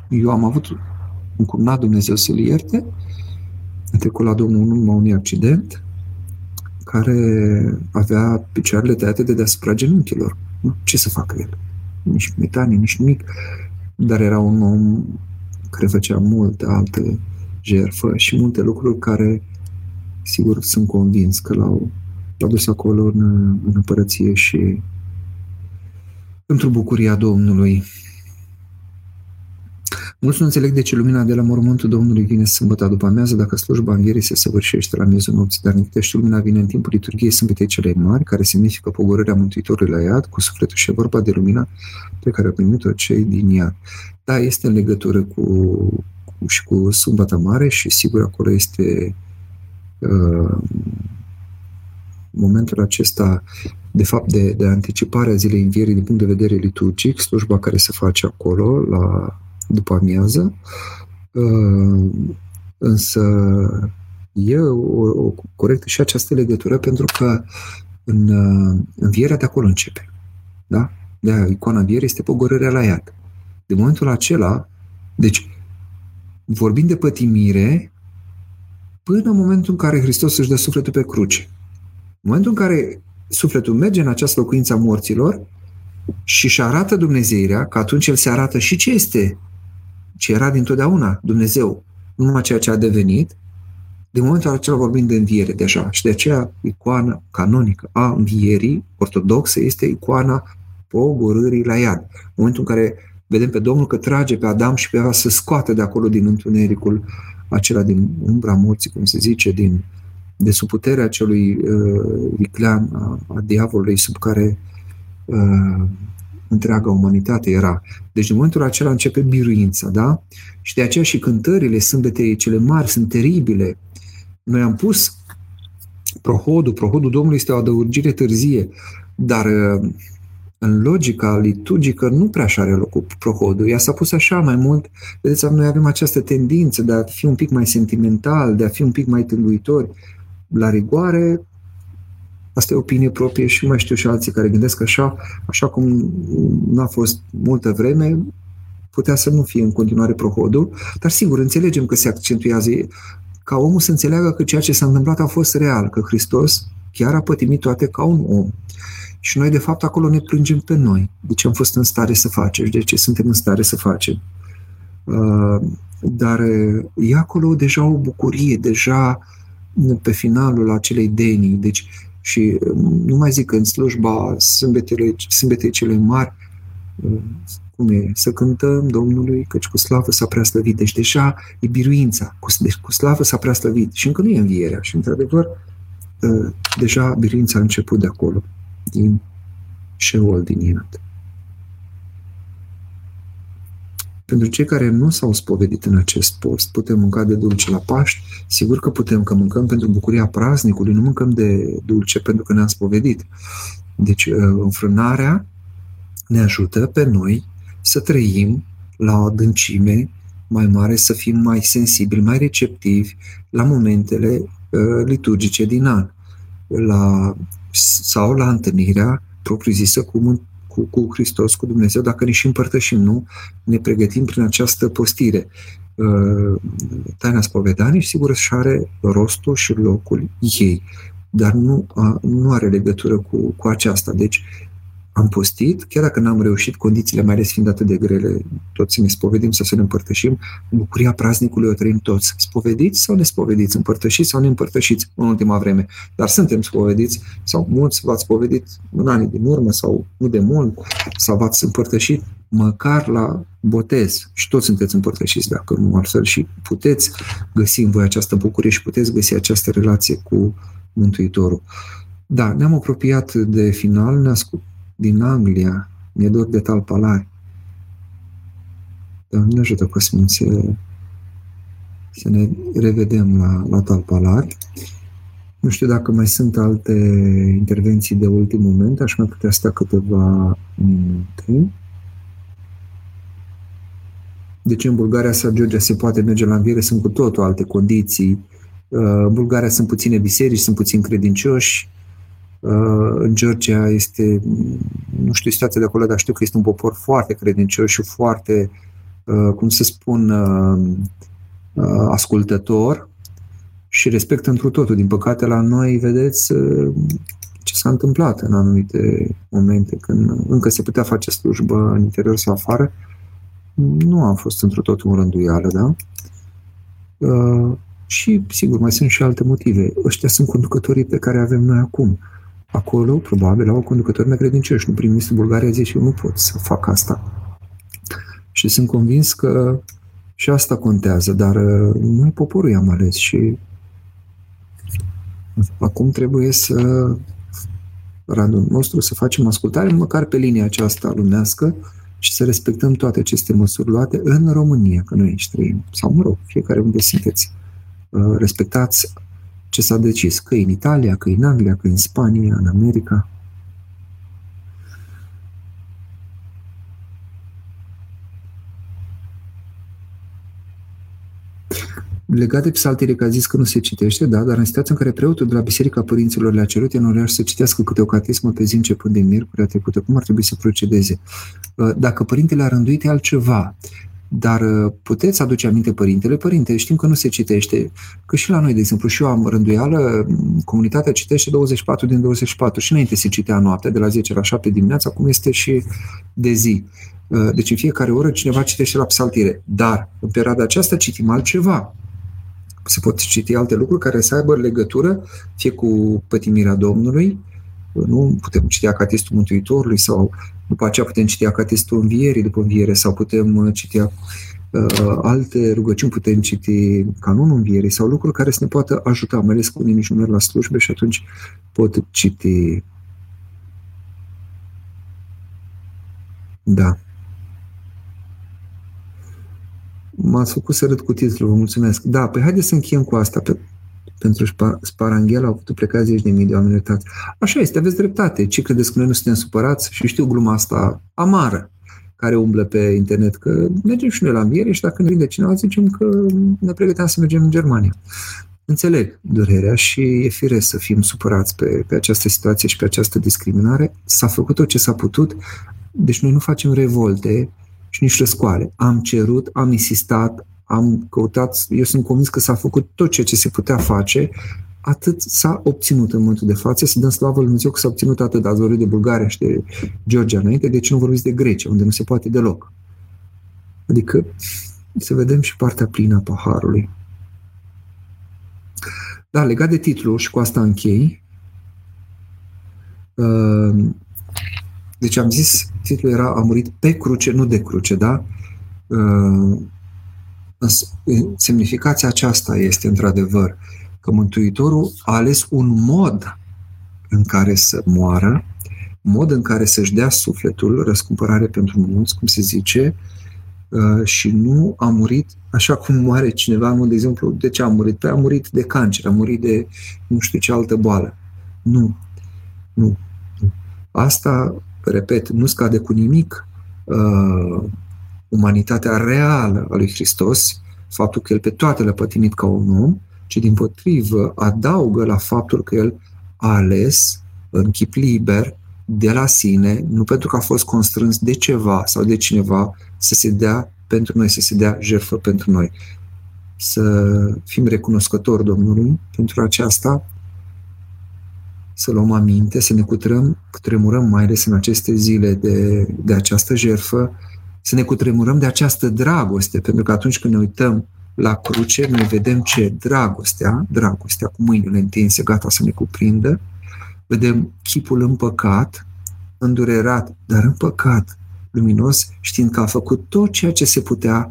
Eu am avut un cumnat, Dumnezeu să-l ierte, a trecut la Domnul în urma unui accident, care avea picioarele tăiate de deasupra genunchilor. Ce să facă el? Nici metanie, nici nimic. Dar era un om care făcea multe alte jerfă și multe lucruri care, sigur, sunt convins că l-au l-a dus acolo în, în împărăție și într-o bucuria Domnului. Mulți nu înțeleg de ce lumina de la mormântul Domnului vine sâmbătă după amiază dacă slujba învierii se săvârșește la miezul nopții, dar Nictește lumina vine în timpul liturgiei sâmbetei cele mari, care semnifică pogorârea Mântuitorului la iad cu sufletul și vorba de lumina pe care au primit-o cei din iad. Da, este în legătură cu, cu și cu sâmbătă mare și sigur acolo este uh, momentul acesta, de fapt, de, de anticipare a zilei învierii din punct de vedere liturgic, slujba care se face acolo, la după amiază, uh, însă e o, o corectă și această legătură pentru că în uh, învierea de acolo începe. Da? De aia, icoana învierii este pogorârea la iad. De momentul acela, deci, vorbind de pătimire, până în momentul în care Hristos își dă sufletul pe cruce. În momentul în care sufletul merge în această locuință a morților și își arată Dumnezeirea, că atunci el se arată și ce este, ce era dintotdeauna Dumnezeu, numai ceea ce a devenit, de momentul acela vorbim de înviere deja și de aceea icoana canonică a învierii ortodoxă este icoana pogorârii la iad. În momentul în care vedem pe Domnul că trage pe Adam și pe Eva să scoată de acolo din întunericul acela din umbra morții, cum se zice, din, de sub puterea acelui uh, viclean a, a diavolului sub care uh, întreaga umanitate era. Deci în momentul acela începe biruința, da? Și de aceea și cântările sâmbetei cele mari sunt teribile. Noi am pus prohodul, prohodul Domnului este o adăugire târzie, dar uh, în logica liturgică nu prea așa are locul prohodul. Ea s-a pus așa mai mult. Vedeți, noi avem această tendință de a fi un pic mai sentimental, de a fi un pic mai tânguitori. La rigoare, asta e opinie proprie și mai știu și alții care gândesc așa, așa cum n-a fost multă vreme, putea să nu fie în continuare prohodul, dar sigur, înțelegem că se accentuează ca omul să înțeleagă că ceea ce s-a întâmplat a fost real, că Hristos chiar a pătimit toate ca un om. Și noi, de fapt, acolo ne plângem pe noi. De ce am fost în stare să facem și de ce suntem în stare să facem. Uh, dar e acolo deja o bucurie, deja pe finalul acelei denii. Deci, și nu mai zic că în slujba sâmbetei, sâmbetei cele mari, uh, cum e, să cântăm Domnului, căci cu slavă s-a prea slăvit. Deci deja e biruința, cu, deci cu slavă s-a prea slăvit. Și încă nu e învierea. Și într-adevăr, uh, deja biruința a început de acolo din Sheol, din iad. Pentru cei care nu s-au spovedit în acest post, putem mânca de dulce la Paști? Sigur că putem, că mâncăm pentru bucuria praznicului, nu mâncăm de dulce pentru că ne-am spovedit. Deci, uh, înfrânarea ne ajută pe noi să trăim la o adâncime mai mare, să fim mai sensibili, mai receptivi la momentele uh, liturgice din an. La sau la întâlnirea propriu-zisă cu, cu, cu Hristos, cu Dumnezeu, dacă ne și împărtășim, nu? Ne pregătim prin această postire. Uh, taina spovedanii, sigur, și are rostul și locul ei, dar nu, nu are legătură cu, cu aceasta. Deci, am postit, chiar dacă n-am reușit, condițiile mai ales fiind atât de grele, toți să ne spovedim sau să ne împărtășim, bucuria praznicului o trăim toți. Spovediți sau nespovediți, împărtășiți sau neîmpărtășiți în ultima vreme. Dar suntem spovediți sau mulți v-ați spovedit în anii din urmă sau nu de mult sau v-ați împărtășit măcar la botez și toți sunteți împărtășiți dacă nu altfel și puteți găsi în voi această bucurie și puteți găsi această relație cu Mântuitorul. Da, ne-am apropiat de final, ne ascult, din Anglia, mi-e dor de talpalari. ne ajută cu Sfințe să ne revedem la, la talpalari. Nu știu dacă mai sunt alte intervenții de ultim moment, aș mai putea sta câteva minute. Deci în Bulgaria sau Georgia se poate merge la înviere, sunt cu totul alte condiții. Uh, în Bulgaria sunt puține biserici, sunt puțini credincioși, Uh, în Georgia este, nu știu situația de acolo, dar știu că este un popor foarte credincios și foarte, uh, cum să spun, uh, ascultător și respectă întru totul. Din păcate, la noi, vedeți ce s-a întâmplat în anumite momente, când încă se putea face slujbă în interior sau afară, nu am fost într totul în rânduială, da? și, sigur, mai sunt și alte motive. Ăștia sunt conducătorii pe care avem noi acum. Acolo, probabil, au conducători necredincioși. Nu prim-ministrul Bulgariei zice, eu nu pot să fac asta. Și sunt convins că și asta contează, dar uh, noi poporul i-am ales și acum trebuie să randul nostru să facem ascultare măcar pe linia aceasta lumească și să respectăm toate aceste măsuri luate în România, că noi aici trăim, sau mă rog, fiecare unde sunteți. Uh, respectați ce s-a decis, că în Italia, că în Anglia, că în Spania, în America. Legat de psaltire, că a zis că nu se citește, da, dar în situația în care preotul de la Biserica Părinților le-a cerut în să citească câte o catismă pe zi începând din miercurea trecută, cum ar trebui să procedeze? Dacă părintele a rânduit altceva, dar uh, puteți aduce aminte părintele, părinte, știm că nu se citește, că și la noi, de exemplu, și eu am rânduială, comunitatea citește 24 din 24 și înainte se citea noaptea, de la 10 la 7 dimineața, acum este și de zi. Uh, deci în fiecare oră cineva citește la psaltire. Dar în perioada aceasta citim altceva. Se pot citi alte lucruri care să aibă legătură fie cu pătimirea Domnului, nu putem citi Acatistul Mântuitorului sau după aceea putem citi Acatistul Învierii după Înviere sau putem uh, citi uh, alte rugăciuni putem citi canonul învierii sau lucruri care să ne poată ajuta, mai ales cu unii nici nu merg la slujbe și atunci pot citi. Da. M-ați făcut să râd cu titlul, vă mulțumesc. Da, păi haideți să încheiem cu asta. Pe, pentru Sparanghel au putut pleca zeci de mii de oameni iertați. Așa este, aveți dreptate. Ce credeți că noi nu suntem supărați? Și știu gluma asta amară care umblă pe internet, că mergem și noi la înviere și dacă ne vinde cineva, zicem că ne pregăteam să mergem în Germania. Înțeleg durerea și e firesc să fim supărați pe, pe această situație și pe această discriminare. S-a făcut tot ce s-a putut, deci noi nu facem revolte și nici răscoale. Am cerut, am insistat, am căutat, eu sunt convins că s-a făcut tot ceea ce se putea face, atât s-a obținut în momentul de față, să dăm slavă lui Dumnezeu că s-a obținut atât, ați vorbit de Bulgaria și de Georgia înainte, deci nu vorbiți de Grecia, unde nu se poate deloc. Adică să vedem și partea plină a paharului. Da, legat de titlu, și cu asta închei, uh, deci am zis, titlul era A murit pe cruce, nu de cruce, da? Uh, semnificația aceasta este într-adevăr că Mântuitorul a ales un mod în care să moară, mod în care să-și dea sufletul, răscumpărare pentru mulți, cum se zice, uh, și nu a murit așa cum moare cineva, nu, de exemplu, de ce a murit? Păi a murit de cancer, a murit de nu știu ce altă boală. Nu. Nu. Asta, repet, nu scade cu nimic uh, umanitatea reală a lui Hristos, faptul că El pe toate le-a pătimit ca un om, ci din potrivă adaugă la faptul că El a ales în chip liber de la sine, nu pentru că a fost constrâns de ceva sau de cineva să se dea pentru noi, să se dea jertfă pentru noi. Să fim recunoscători Domnului pentru aceasta, să luăm aminte, să ne cutrăm, tremurăm mai ales în aceste zile de, de această jertfă, să ne cutremurăm de această dragoste, pentru că atunci când ne uităm la cruce, noi vedem ce dragostea, dragostea cu mâinile întinse, gata să ne cuprindă, vedem chipul împăcat, îndurerat, dar împăcat, luminos, știind că a făcut tot ceea ce se putea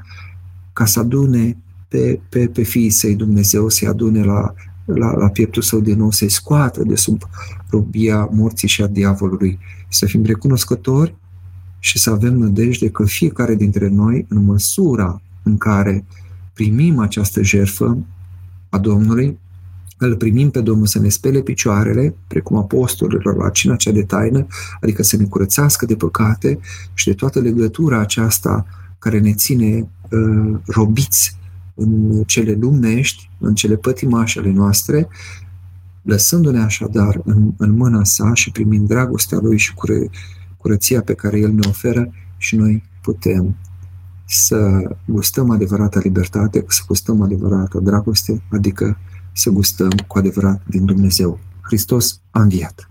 ca să adune pe, pe, pe fiii săi. Dumnezeu, să-i adune la, la, la pieptul său de nou, să-i scoată de sub robia morții și a diavolului. Să fim recunoscători și să avem nădejde că fiecare dintre noi, în măsura în care primim această jertfă a Domnului, îl primim pe Domnul să ne spele picioarele, precum apostolilor la cina cea de taină, adică să ne curățească de păcate și de toată legătura aceasta care ne ține uh, robiți în cele lumnești, în cele pătimașe ale noastre, lăsându-ne așadar în, în mâna sa și primind dragostea lui și cură, curăția pe care el ne oferă și noi putem să gustăm adevărata libertate, să gustăm adevărata dragoste, adică să gustăm cu adevărat din Dumnezeu. Hristos a înviat.